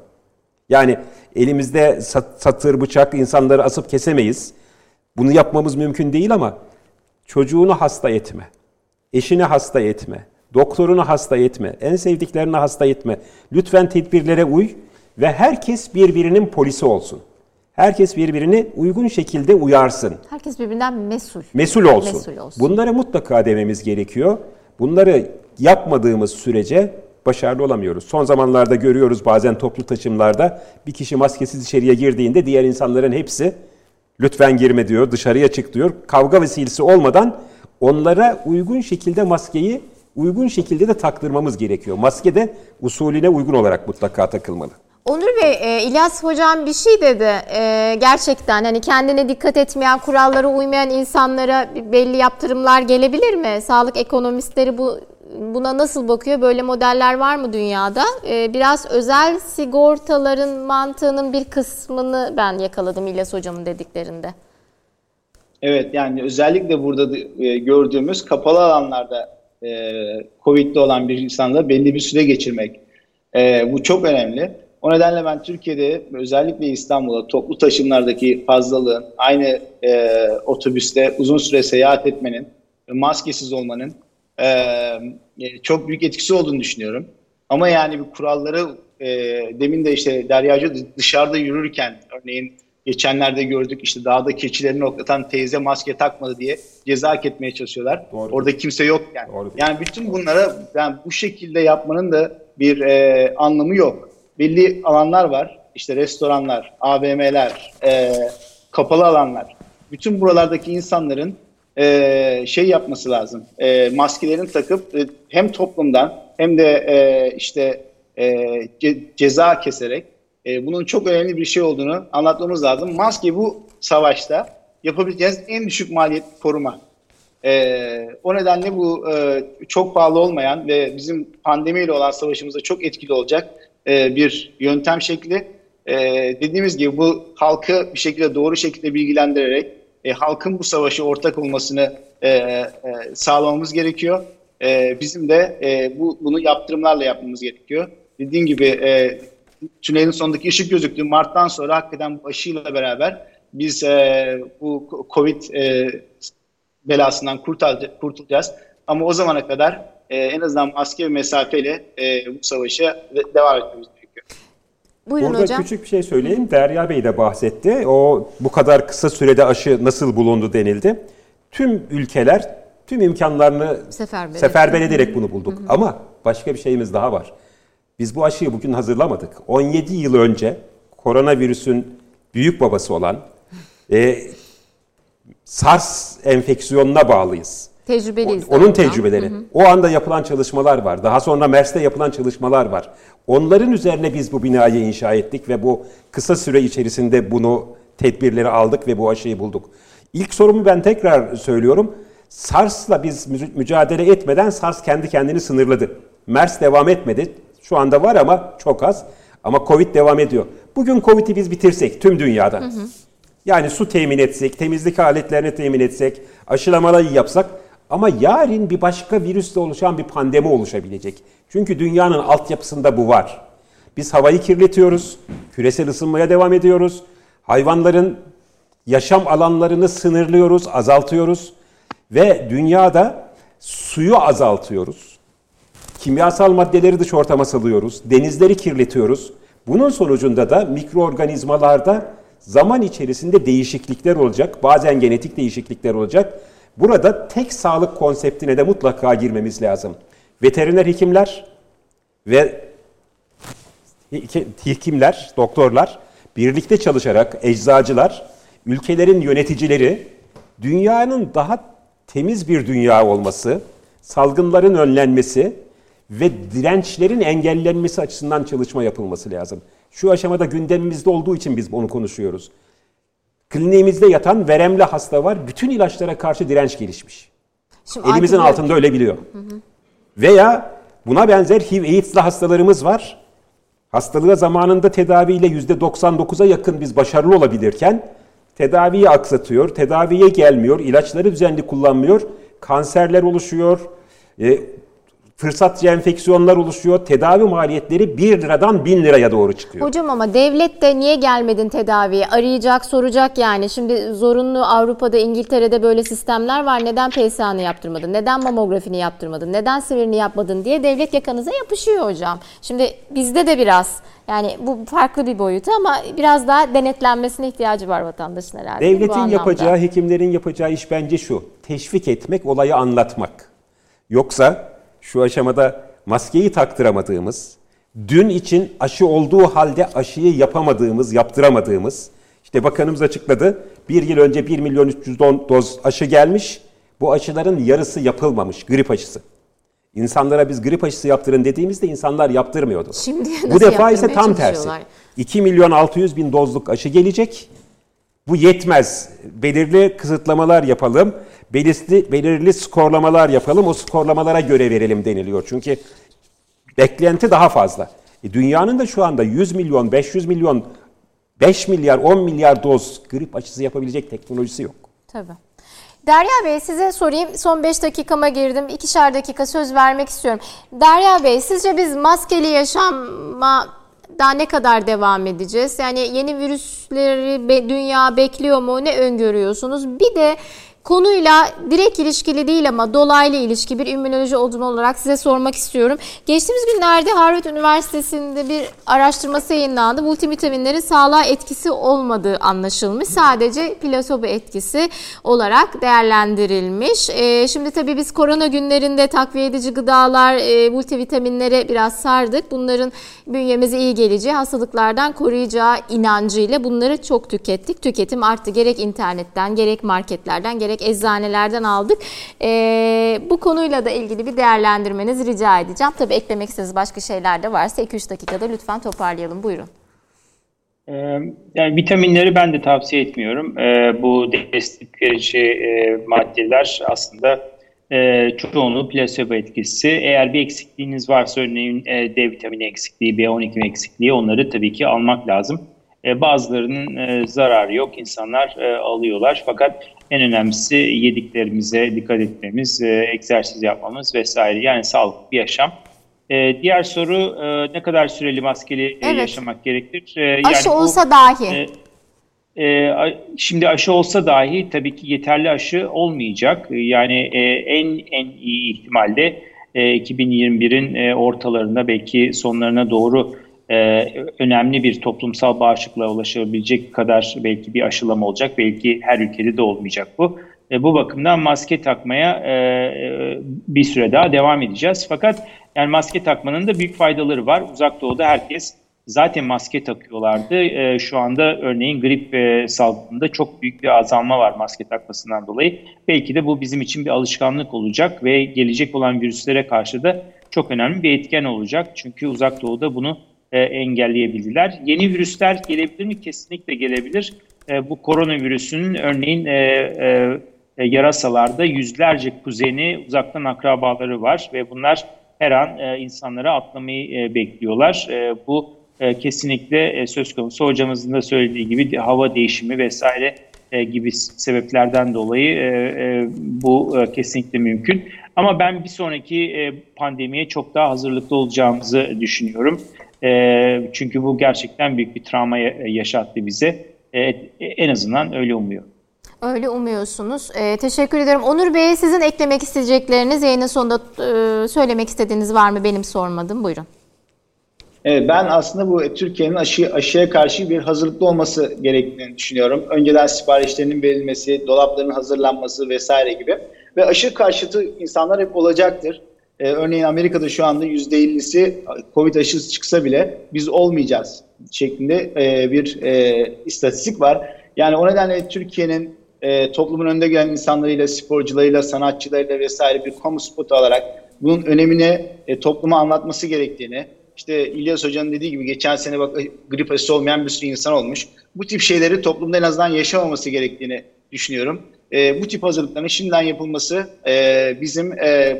Yani elimizde satır bıçak insanları asıp kesemeyiz. Bunu yapmamız mümkün değil ama çocuğunu hasta etme, eşini hasta etme, Doktorunu hasta etme, en sevdiklerini hasta etme. Lütfen tedbirlere uy ve herkes birbirinin polisi olsun. Herkes birbirini uygun şekilde uyarsın. Herkes birbirinden mesul. Mesul olsun. Mesul olsun. Bunları mutlaka dememiz gerekiyor. Bunları yapmadığımız sürece başarılı olamıyoruz. Son zamanlarda görüyoruz bazen toplu taşımlarda bir kişi maskesiz içeriye girdiğinde diğer insanların hepsi lütfen girme diyor, dışarıya çık diyor. Kavga vesilesi olmadan onlara uygun şekilde maskeyi uygun şekilde de taktırmamız gerekiyor. Maske de usulüne uygun olarak mutlaka takılmalı. Onur Bey, e, İlyas Hocam bir şey dedi. E, gerçekten hani kendine dikkat etmeyen, kurallara uymayan insanlara belli yaptırımlar gelebilir mi? Sağlık ekonomistleri bu buna nasıl bakıyor? Böyle modeller var mı dünyada? Ee, biraz özel sigortaların mantığının bir kısmını ben yakaladım İlyas Hocam'ın dediklerinde. Evet yani özellikle burada e, gördüğümüz kapalı alanlarda e, Covid'li olan bir insanla belli bir süre geçirmek. E, bu çok önemli. O nedenle ben Türkiye'de özellikle İstanbul'da toplu taşımlardaki fazlalığın aynı e, otobüste uzun süre seyahat etmenin, maskesiz olmanın e, e, çok büyük etkisi olduğunu düşünüyorum. Ama yani bu kuralları e, demin de işte Deryacı dışarıda yürürken örneğin geçenlerde gördük işte dağda keçilerini oklatan teyze maske takmadı diye ceza etmeye çalışıyorlar. Doğru. Orada kimse yok yani. Doğru. Yani bütün bunlara yani bu şekilde yapmanın da bir e, anlamı yok belli alanlar var. İşte restoranlar, AVM'ler, e, kapalı alanlar. Bütün buralardaki insanların e, şey yapması lazım. E, maskelerini takıp e, hem toplumdan hem de e, işte e, ce, ceza keserek e, bunun çok önemli bir şey olduğunu anlatmamız lazım. Maske bu savaşta yapabileceğiniz en düşük maliyet koruma. E, o nedenle bu e, çok pahalı olmayan ve bizim pandemiyle olan savaşımızda çok etkili olacak e, bir yöntem şekli. E, dediğimiz gibi bu halkı bir şekilde doğru şekilde bilgilendirerek e, halkın bu savaşı ortak olmasını e, e, sağlamamız gerekiyor. E, bizim de e, bu bunu yaptırımlarla yapmamız gerekiyor. Dediğim gibi e, tünelin sonundaki ışık gözüktü. Mart'tan sonra hakikaten bu aşıyla beraber biz e, bu Covid e, belasından kurtulacağız. Ama o zamana kadar e, en azından maske ve mesafeyle e, bu savaşa devam etmemiz gerekiyor. Buyurun Burada hocam. küçük bir şey söyleyeyim. Derya Bey de bahsetti. O bu kadar kısa sürede aşı nasıl bulundu denildi. Tüm ülkeler tüm imkanlarını seferber, seferber ederek bunu bulduk. Hı hı. Ama başka bir şeyimiz daha var. Biz bu aşıyı bugün hazırlamadık. 17 yıl önce koronavirüsün büyük babası olan e, SARS enfeksiyonuna bağlıyız. Tecrübeliyiz. O, onun tecrübeleri. Hı hı. O anda yapılan çalışmalar var. Daha sonra MERS'te yapılan çalışmalar var. Onların üzerine biz bu binayı inşa ettik ve bu kısa süre içerisinde bunu tedbirleri aldık ve bu aşıyı bulduk. İlk sorumu ben tekrar söylüyorum. SARS'la biz mücadele etmeden SARS kendi kendini sınırladı. MERS devam etmedi. Şu anda var ama çok az. Ama Covid devam ediyor. Bugün Covid'i biz bitirsek tüm dünyada. Hı hı. Yani su temin etsek, temizlik aletlerini temin etsek, aşılamaları yapsak ama yarın bir başka virüsle oluşan bir pandemi oluşabilecek. Çünkü dünyanın altyapısında bu var. Biz havayı kirletiyoruz, küresel ısınmaya devam ediyoruz. Hayvanların yaşam alanlarını sınırlıyoruz, azaltıyoruz ve dünyada suyu azaltıyoruz. Kimyasal maddeleri dış ortama salıyoruz, denizleri kirletiyoruz. Bunun sonucunda da mikroorganizmalarda zaman içerisinde değişiklikler olacak, bazen genetik değişiklikler olacak Burada tek sağlık konseptine de mutlaka girmemiz lazım. Veteriner hekimler ve hekimler, doktorlar birlikte çalışarak eczacılar, ülkelerin yöneticileri dünyanın daha temiz bir dünya olması, salgınların önlenmesi ve dirençlerin engellenmesi açısından çalışma yapılması lazım. Şu aşamada gündemimizde olduğu için biz bunu konuşuyoruz. Kliniğimizde yatan veremli hasta var. Bütün ilaçlara karşı direnç gelişmiş. Şimdi Elimizin altında öyle biliyor. Hı hı. Veya buna benzer HIV AIDS'li hastalarımız var. Hastalığa zamanında tedaviyle %99'a yakın biz başarılı olabilirken tedaviyi aksatıyor, tedaviye gelmiyor, ilaçları düzenli kullanmıyor, kanserler oluşuyor, e, fırsatçı enfeksiyonlar oluşuyor. Tedavi maliyetleri 1 liradan 1000 liraya doğru çıkıyor. Hocam ama devlet de niye gelmedin tedaviye? Arayacak, soracak yani. Şimdi zorunlu Avrupa'da, İngiltere'de böyle sistemler var. Neden PSA'nı yaptırmadın? Neden mamografini yaptırmadın? Neden sivirini yapmadın diye devlet yakanıza yapışıyor hocam. Şimdi bizde de biraz yani bu farklı bir boyutu ama biraz daha denetlenmesine ihtiyacı var vatandaşın herhalde. Devletin yapacağı, hekimlerin yapacağı iş bence şu. Teşvik etmek, olayı anlatmak. Yoksa şu aşamada maskeyi taktıramadığımız, dün için aşı olduğu halde aşıyı yapamadığımız, yaptıramadığımız, işte bakanımız açıkladı, bir yıl önce 1 milyon 300 doz aşı gelmiş, bu aşıların yarısı yapılmamış, grip aşısı. İnsanlara biz grip aşısı yaptırın dediğimizde insanlar yaptırmıyordu. Şimdi Bu defa ise tam tersi. 2 milyon 600 bin dozluk aşı gelecek. Bu yetmez. Belirli kısıtlamalar yapalım. Belirli, belirli skorlamalar yapalım. O skorlamalara göre verelim deniliyor. Çünkü beklenti daha fazla. E, dünyanın da şu anda 100 milyon, 500 milyon, 5 milyar, 10 milyar doz grip aşısı yapabilecek teknolojisi yok. Tabii. Derya Bey size sorayım. Son 5 dakikama girdim. İkişer dakika söz vermek istiyorum. Derya Bey sizce biz maskeli yaşama daha ne kadar devam edeceğiz? Yani yeni virüsleri dünya bekliyor mu? Ne öngörüyorsunuz? Bir de konuyla direkt ilişkili değil ama dolaylı ilişki bir immünoloji uzmanı olarak size sormak istiyorum. Geçtiğimiz günlerde Harvard Üniversitesi'nde bir araştırması yayınlandı. Multivitaminlerin sağlığa etkisi olmadığı anlaşılmış. Sadece plasebo etkisi olarak değerlendirilmiş. Ee, şimdi tabii biz korona günlerinde takviye edici gıdalar, e, multivitaminlere biraz sardık. Bunların bünyemize iyi geleceği, hastalıklardan koruyacağı inancıyla bunları çok tükettik. Tüketim arttı. Gerek internetten, gerek marketlerden, gerek gerek eczanelerden aldık. E, bu konuyla da ilgili bir değerlendirmenizi rica edeceğim. Tabii eklemek istediğiniz başka şeyler de varsa 2-3 dakikada lütfen toparlayalım. Buyurun. Yani vitaminleri ben de tavsiye etmiyorum. Bu destek verici maddeler aslında çoğunluğu plasebo etkisi. Eğer bir eksikliğiniz varsa örneğin D vitamini eksikliği, B12 eksikliği onları tabii ki almak lazım. Bazılarının zararı yok. İnsanlar alıyorlar. Fakat en önemlisi yediklerimize dikkat etmemiz, e, egzersiz yapmamız vesaire. Yani sağlıklı bir yaşam. E, diğer soru e, ne kadar süreli maskeli evet. yaşamak gerekir? Aşı yani olsa bu, dahi. E, e, şimdi aşı olsa dahi tabii ki yeterli aşı olmayacak. Yani e, en en iyi ihtimalle e, 2021'in e, ortalarında belki sonlarına doğru e, önemli bir toplumsal bağışıklığa ulaşabilecek kadar belki bir aşılama olacak. Belki her ülkede de olmayacak bu. E, bu bakımdan maske takmaya e, e, bir süre daha devam edeceğiz. Fakat yani maske takmanın da büyük faydaları var. Uzak Doğu'da herkes zaten maske takıyorlardı. E, şu anda örneğin grip e, salgınında çok büyük bir azalma var maske takmasından dolayı. Belki de bu bizim için bir alışkanlık olacak ve gelecek olan virüslere karşı da çok önemli bir etken olacak. Çünkü Uzak Doğu'da bunu e, engelleyebildiler. Yeni virüsler gelebilir mi? Kesinlikle gelebilir. E, bu koronavirüsünün örneğin e, e, e, yarasalarda yüzlerce kuzeni, uzaktan akrabaları var ve bunlar her an e, insanlara atlamayı e, bekliyorlar. E, bu e, kesinlikle e, söz konusu. Hocamızın da söylediği gibi hava değişimi vesaire e, gibi sebeplerden dolayı e, e, bu e, kesinlikle mümkün. Ama ben bir sonraki e, pandemiye çok daha hazırlıklı olacağımızı düşünüyorum. E, çünkü bu gerçekten büyük bir travma yaşattı bize. E, en azından öyle umuyor. Öyle umuyorsunuz. E, teşekkür ederim. Onur Bey sizin eklemek isteyecekleriniz, yayının sonunda e, söylemek istediğiniz var mı? Benim sormadım. Buyurun. Evet, ben aslında bu Türkiye'nin aşı, aşıya karşı bir hazırlıklı olması gerektiğini düşünüyorum. Önceden siparişlerinin verilmesi, dolapların hazırlanması vesaire gibi. Ve aşı karşıtı insanlar hep olacaktır. Ee, örneğin Amerika'da şu anda %50'si Covid aşısı çıksa bile biz olmayacağız şeklinde e, bir e, istatistik var. Yani o nedenle Türkiye'nin e, toplumun önde gelen insanlarıyla, sporcularıyla, sanatçılarıyla vesaire bir kamu spotu alarak bunun önemini e, topluma anlatması gerektiğini, işte İlyas Hoca'nın dediği gibi geçen sene bak grip aşısı olmayan bir sürü insan olmuş. Bu tip şeyleri toplumda en azından yaşamaması gerektiğini düşünüyorum. E, bu tip hazırlıkların şimdiden yapılması e, bizim e,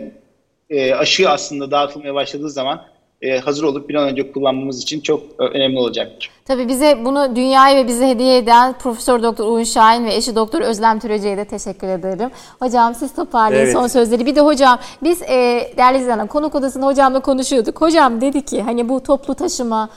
e, aşı aslında dağıtılmaya başladığı zaman e, hazır olup bir an önce kullanmamız için çok e, önemli olacaktır. Tabii bize bunu dünyayı ve bize hediye eden Profesör Doktor Uğur Şahin ve eşi Doktor Özlem Türeci'ye de teşekkür ederim. Hocam siz toparlayın evet. son sözleri. Bir de hocam biz e, değerli izleyenler konuk odasında hocamla konuşuyorduk. Hocam dedi ki hani bu toplu taşıma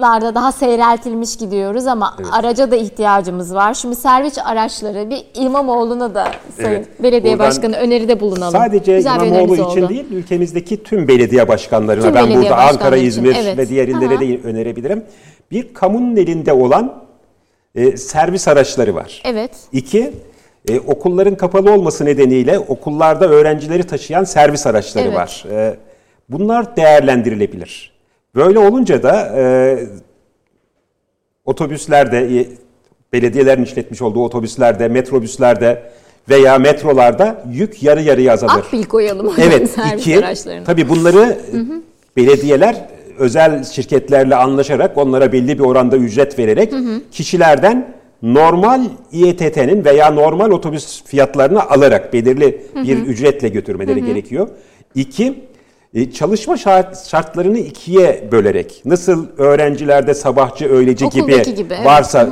larda daha seyreltilmiş gidiyoruz ama evet. araca da ihtiyacımız var. Şimdi servis araçları bir İmamoğlu'na da Sayın evet. Belediye Buradan Başkanı öneride bulunalım. Sadece Güzel İmamoğlu için oldu. değil ülkemizdeki tüm belediye başkanlarına tüm ben belediye burada Ankara, İzmir evet. ve diğer illere de önerebilirim. Bir kamunun elinde olan e, servis araçları var. Evet. İki, e, okulların kapalı olması nedeniyle okullarda öğrencileri taşıyan servis araçları evet. var. E, bunlar değerlendirilebilir. Böyle olunca da e, otobüslerde, belediyelerin işletmiş olduğu otobüslerde, metrobüslerde veya metrolarda yük yarı yarıya azalır. Akbil koyalım. Evet. (laughs) iki, tabii bunları hı hı. belediyeler özel şirketlerle anlaşarak onlara belli bir oranda ücret vererek hı hı. kişilerden normal İETT'nin veya normal otobüs fiyatlarını alarak belirli bir ücretle götürmeleri gerekiyor. İki, çalışma şart, şartlarını ikiye bölerek nasıl öğrencilerde sabahçı öğleci gibi, Okuldaki gibi, evet. varsa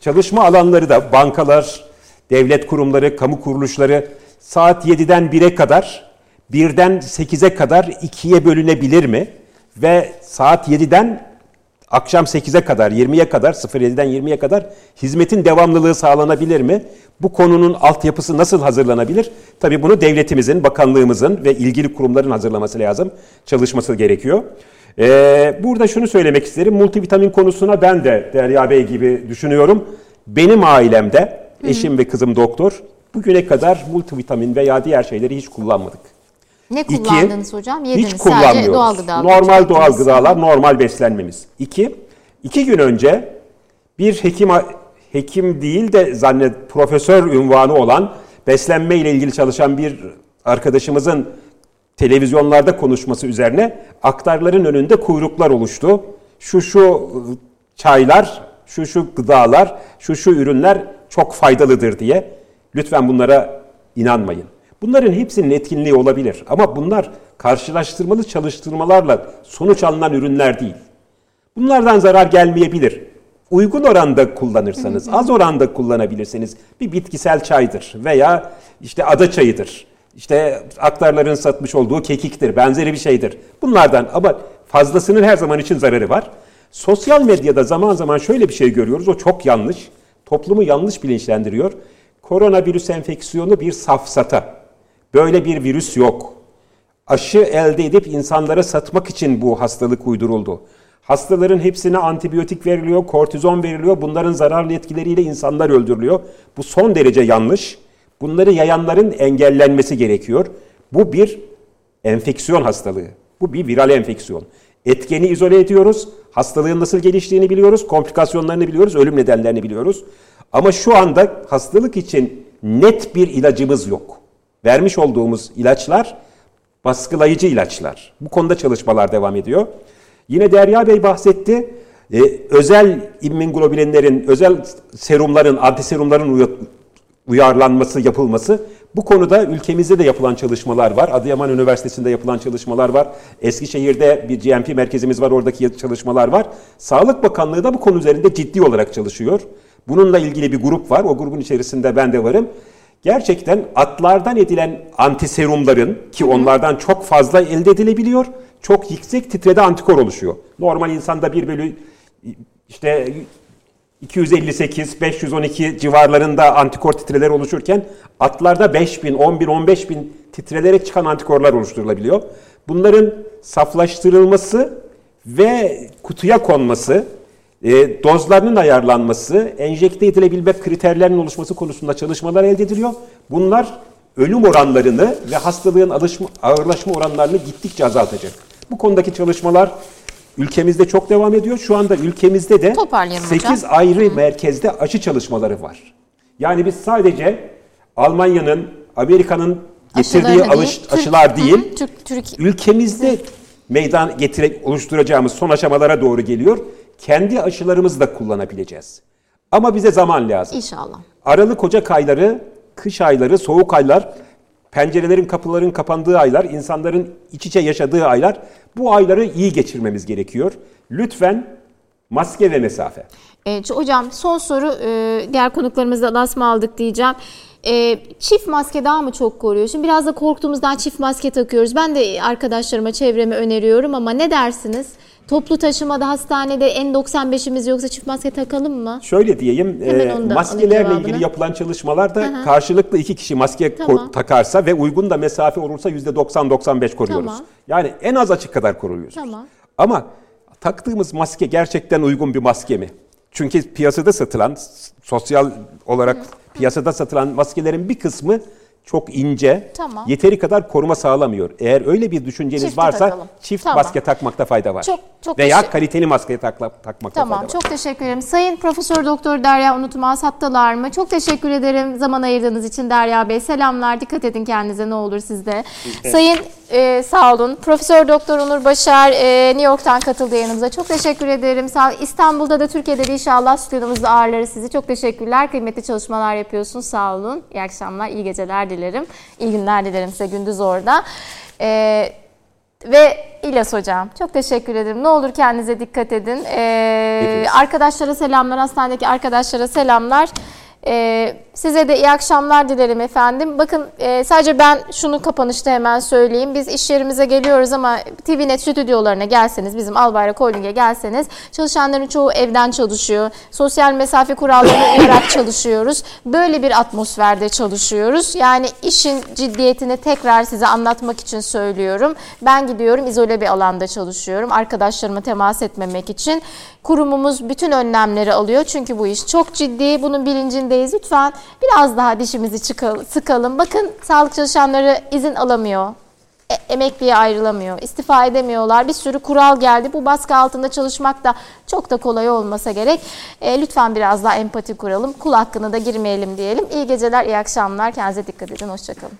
çalışma alanları da bankalar, devlet kurumları, kamu kuruluşları saat 7'den 1'e kadar, 1'den 8'e kadar ikiye bölünebilir mi? Ve saat 7'den akşam 8'e kadar, 20'ye kadar, 07'den 20'ye kadar hizmetin devamlılığı sağlanabilir mi? Bu konunun altyapısı nasıl hazırlanabilir? Tabii bunu devletimizin, bakanlığımızın ve ilgili kurumların hazırlaması lazım, çalışması gerekiyor. Ee, burada şunu söylemek isterim, multivitamin konusuna ben de Derya Bey gibi düşünüyorum. Benim ailemde, eşim ve kızım doktor, bugüne kadar multivitamin veya diğer şeyleri hiç kullanmadık. Ne İki, kullandınız hocam? Yediniz hiç sadece kullanmıyoruz. doğal gıdalar. Normal doğal gıdalar, normal beslenmemiz. İki, iki gün önce bir hekim hekim değil de zannet profesör ünvanı olan beslenme ile ilgili çalışan bir arkadaşımızın televizyonlarda konuşması üzerine aktarların önünde kuyruklar oluştu. Şu şu çaylar, şu şu gıdalar, şu şu ürünler çok faydalıdır diye. Lütfen bunlara inanmayın. Bunların hepsinin etkinliği olabilir ama bunlar karşılaştırmalı çalıştırmalarla sonuç alınan ürünler değil. Bunlardan zarar gelmeyebilir. Uygun oranda kullanırsanız, az oranda kullanabilirseniz bir bitkisel çaydır veya işte ada çayıdır. İşte aktarların satmış olduğu kekiktir, benzeri bir şeydir. Bunlardan ama fazlasının her zaman için zararı var. Sosyal medyada zaman zaman şöyle bir şey görüyoruz, o çok yanlış. Toplumu yanlış bilinçlendiriyor. Koronavirüs enfeksiyonu bir safsata. Böyle bir virüs yok. Aşı elde edip insanlara satmak için bu hastalık uyduruldu. Hastaların hepsine antibiyotik veriliyor, kortizon veriliyor. Bunların zararlı etkileriyle insanlar öldürülüyor. Bu son derece yanlış. Bunları yayanların engellenmesi gerekiyor. Bu bir enfeksiyon hastalığı. Bu bir viral enfeksiyon. Etkeni izole ediyoruz. Hastalığın nasıl geliştiğini biliyoruz. Komplikasyonlarını biliyoruz. Ölüm nedenlerini biliyoruz. Ama şu anda hastalık için net bir ilacımız yok. Vermiş olduğumuz ilaçlar baskılayıcı ilaçlar. Bu konuda çalışmalar devam ediyor. Yine Derya Bey bahsetti. Ee, özel immünglobulinlerin, özel serumların, antiserumların uy- uyarlanması, yapılması. Bu konuda ülkemizde de yapılan çalışmalar var. Adıyaman Üniversitesi'nde yapılan çalışmalar var. Eskişehir'de bir GMP merkezimiz var, oradaki çalışmalar var. Sağlık Bakanlığı da bu konu üzerinde ciddi olarak çalışıyor. Bununla ilgili bir grup var. O grubun içerisinde ben de varım. Gerçekten atlardan edilen antiserumların ki onlardan çok fazla elde edilebiliyor. Çok yüksek titrede antikor oluşuyor. Normal insanda 1 bölü işte 258, 512 civarlarında antikor titreler oluşurken atlarda 5000, 10 bin, 15 bin titrelere çıkan antikorlar oluşturulabiliyor. Bunların saflaştırılması ve kutuya konması, e, dozlarının ayarlanması, enjekte edilebilme kriterlerinin oluşması konusunda çalışmalar elde ediliyor. Bunlar ölüm oranlarını ve hastalığın alışma, ağırlaşma oranlarını gittikçe azaltacak. Bu konudaki çalışmalar ülkemizde çok devam ediyor. Şu anda ülkemizde de Toparlayalım 8 hocam. ayrı merkezde aşı çalışmaları var. Yani biz sadece Almanya'nın, Amerika'nın getirdiği alış, değil, Türk- aşılar değil, Hı hı, Türk, Türk ülkemizde meydan getire oluşturacağımız son aşamalara doğru geliyor. Kendi aşılarımızı da kullanabileceğiz. Ama bize zaman lazım. inşallah. Aralık Ocak ayları, kış ayları, soğuk aylar, pencerelerin kapıların kapandığı aylar, insanların iç içe yaşadığı aylar. Bu ayları iyi geçirmemiz gerekiyor. Lütfen maske ve mesafe. E, ç- hocam son soru e, diğer konuklarımızla lasma aldık diyeceğim. E, çift maske daha mı çok koruyor? Şimdi biraz da korktuğumuzdan çift maske takıyoruz. Ben de arkadaşlarıma, çevreme öneriyorum ama ne dersiniz? Toplu taşımada, hastanede N95'imiz yoksa çift maske takalım mı? Şöyle diyeyim, Hemen e, maskelerle ilgili yapılan çalışmalarda karşılıklı iki kişi maske Tamam. takarsa ve uygun da mesafe olursa %90-95 koruyoruz. Tamam. Yani en az açık kadar koruyoruz. Tamam. Ama taktığımız maske gerçekten uygun bir maske mi? Çünkü piyasada satılan, sosyal olarak piyasada satılan maskelerin bir kısmı çok ince, Tamam. yeteri kadar koruma sağlamıyor. Eğer öyle bir düşünceniz Çifti varsa takalım. çift Tamam. maske takmakta fayda var. Çok- çok Veya teşekkür- kaliteli maske takla, takmakta Tamam, fayda var. çok teşekkür ederim. Sayın Profesör Doktor Derya Unutmaz hattalar mı? Çok teşekkür ederim zaman ayırdığınız için Derya Bey. Selamlar, dikkat edin kendinize ne olur sizde. Sayın Ee, sağ olun. Profesör Doktor Onur Başar e, New York'tan katıldı yayınımıza. Çok teşekkür ederim. Sağ İstanbul'da da Türkiye'de de inşallah stüdyomuzda ağırlarız sizi. Çok teşekkürler. Kıymetli çalışmalar yapıyorsunuz. Sağ olun. İyi akşamlar, iyi geceler dilerim. İyi günler dilerim size gündüz orada. Ee, ve İlyas Hocam çok teşekkür ederim. Ne olur kendinize dikkat edin. Ee, arkadaşlara selamlar, hastanedeki arkadaşlara selamlar. Ee, size de iyi akşamlar dilerim efendim. Bakın e, sadece ben şunu kapanışta hemen söyleyeyim. Biz iş yerimize geliyoruz ama TVNet stüdyolarına gelseniz, bizim Albayrak Holding'e gelseniz çalışanların çoğu evden çalışıyor. Sosyal mesafe kurallarına (coughs) uyarak çalışıyoruz. Böyle bir atmosferde çalışıyoruz. Yani işin ciddiyetini tekrar size anlatmak için söylüyorum. Ben gidiyorum izole bir alanda çalışıyorum. Arkadaşlarıma temas etmemek için. Kurumumuz bütün önlemleri alıyor. Çünkü bu iş çok ciddi. Bunun bilincindeyiz. Lütfen biraz daha dişimizi çıkalım, sıkalım. Bakın sağlık çalışanları izin alamıyor. E, emekliye ayrılamıyor. istifa edemiyorlar. Bir sürü kural geldi. Bu baskı altında çalışmak da çok da kolay olmasa gerek. E, lütfen biraz daha empati kuralım. Kul hakkına da girmeyelim diyelim. İyi geceler, iyi akşamlar. Kendinize dikkat edin. Hoşçakalın.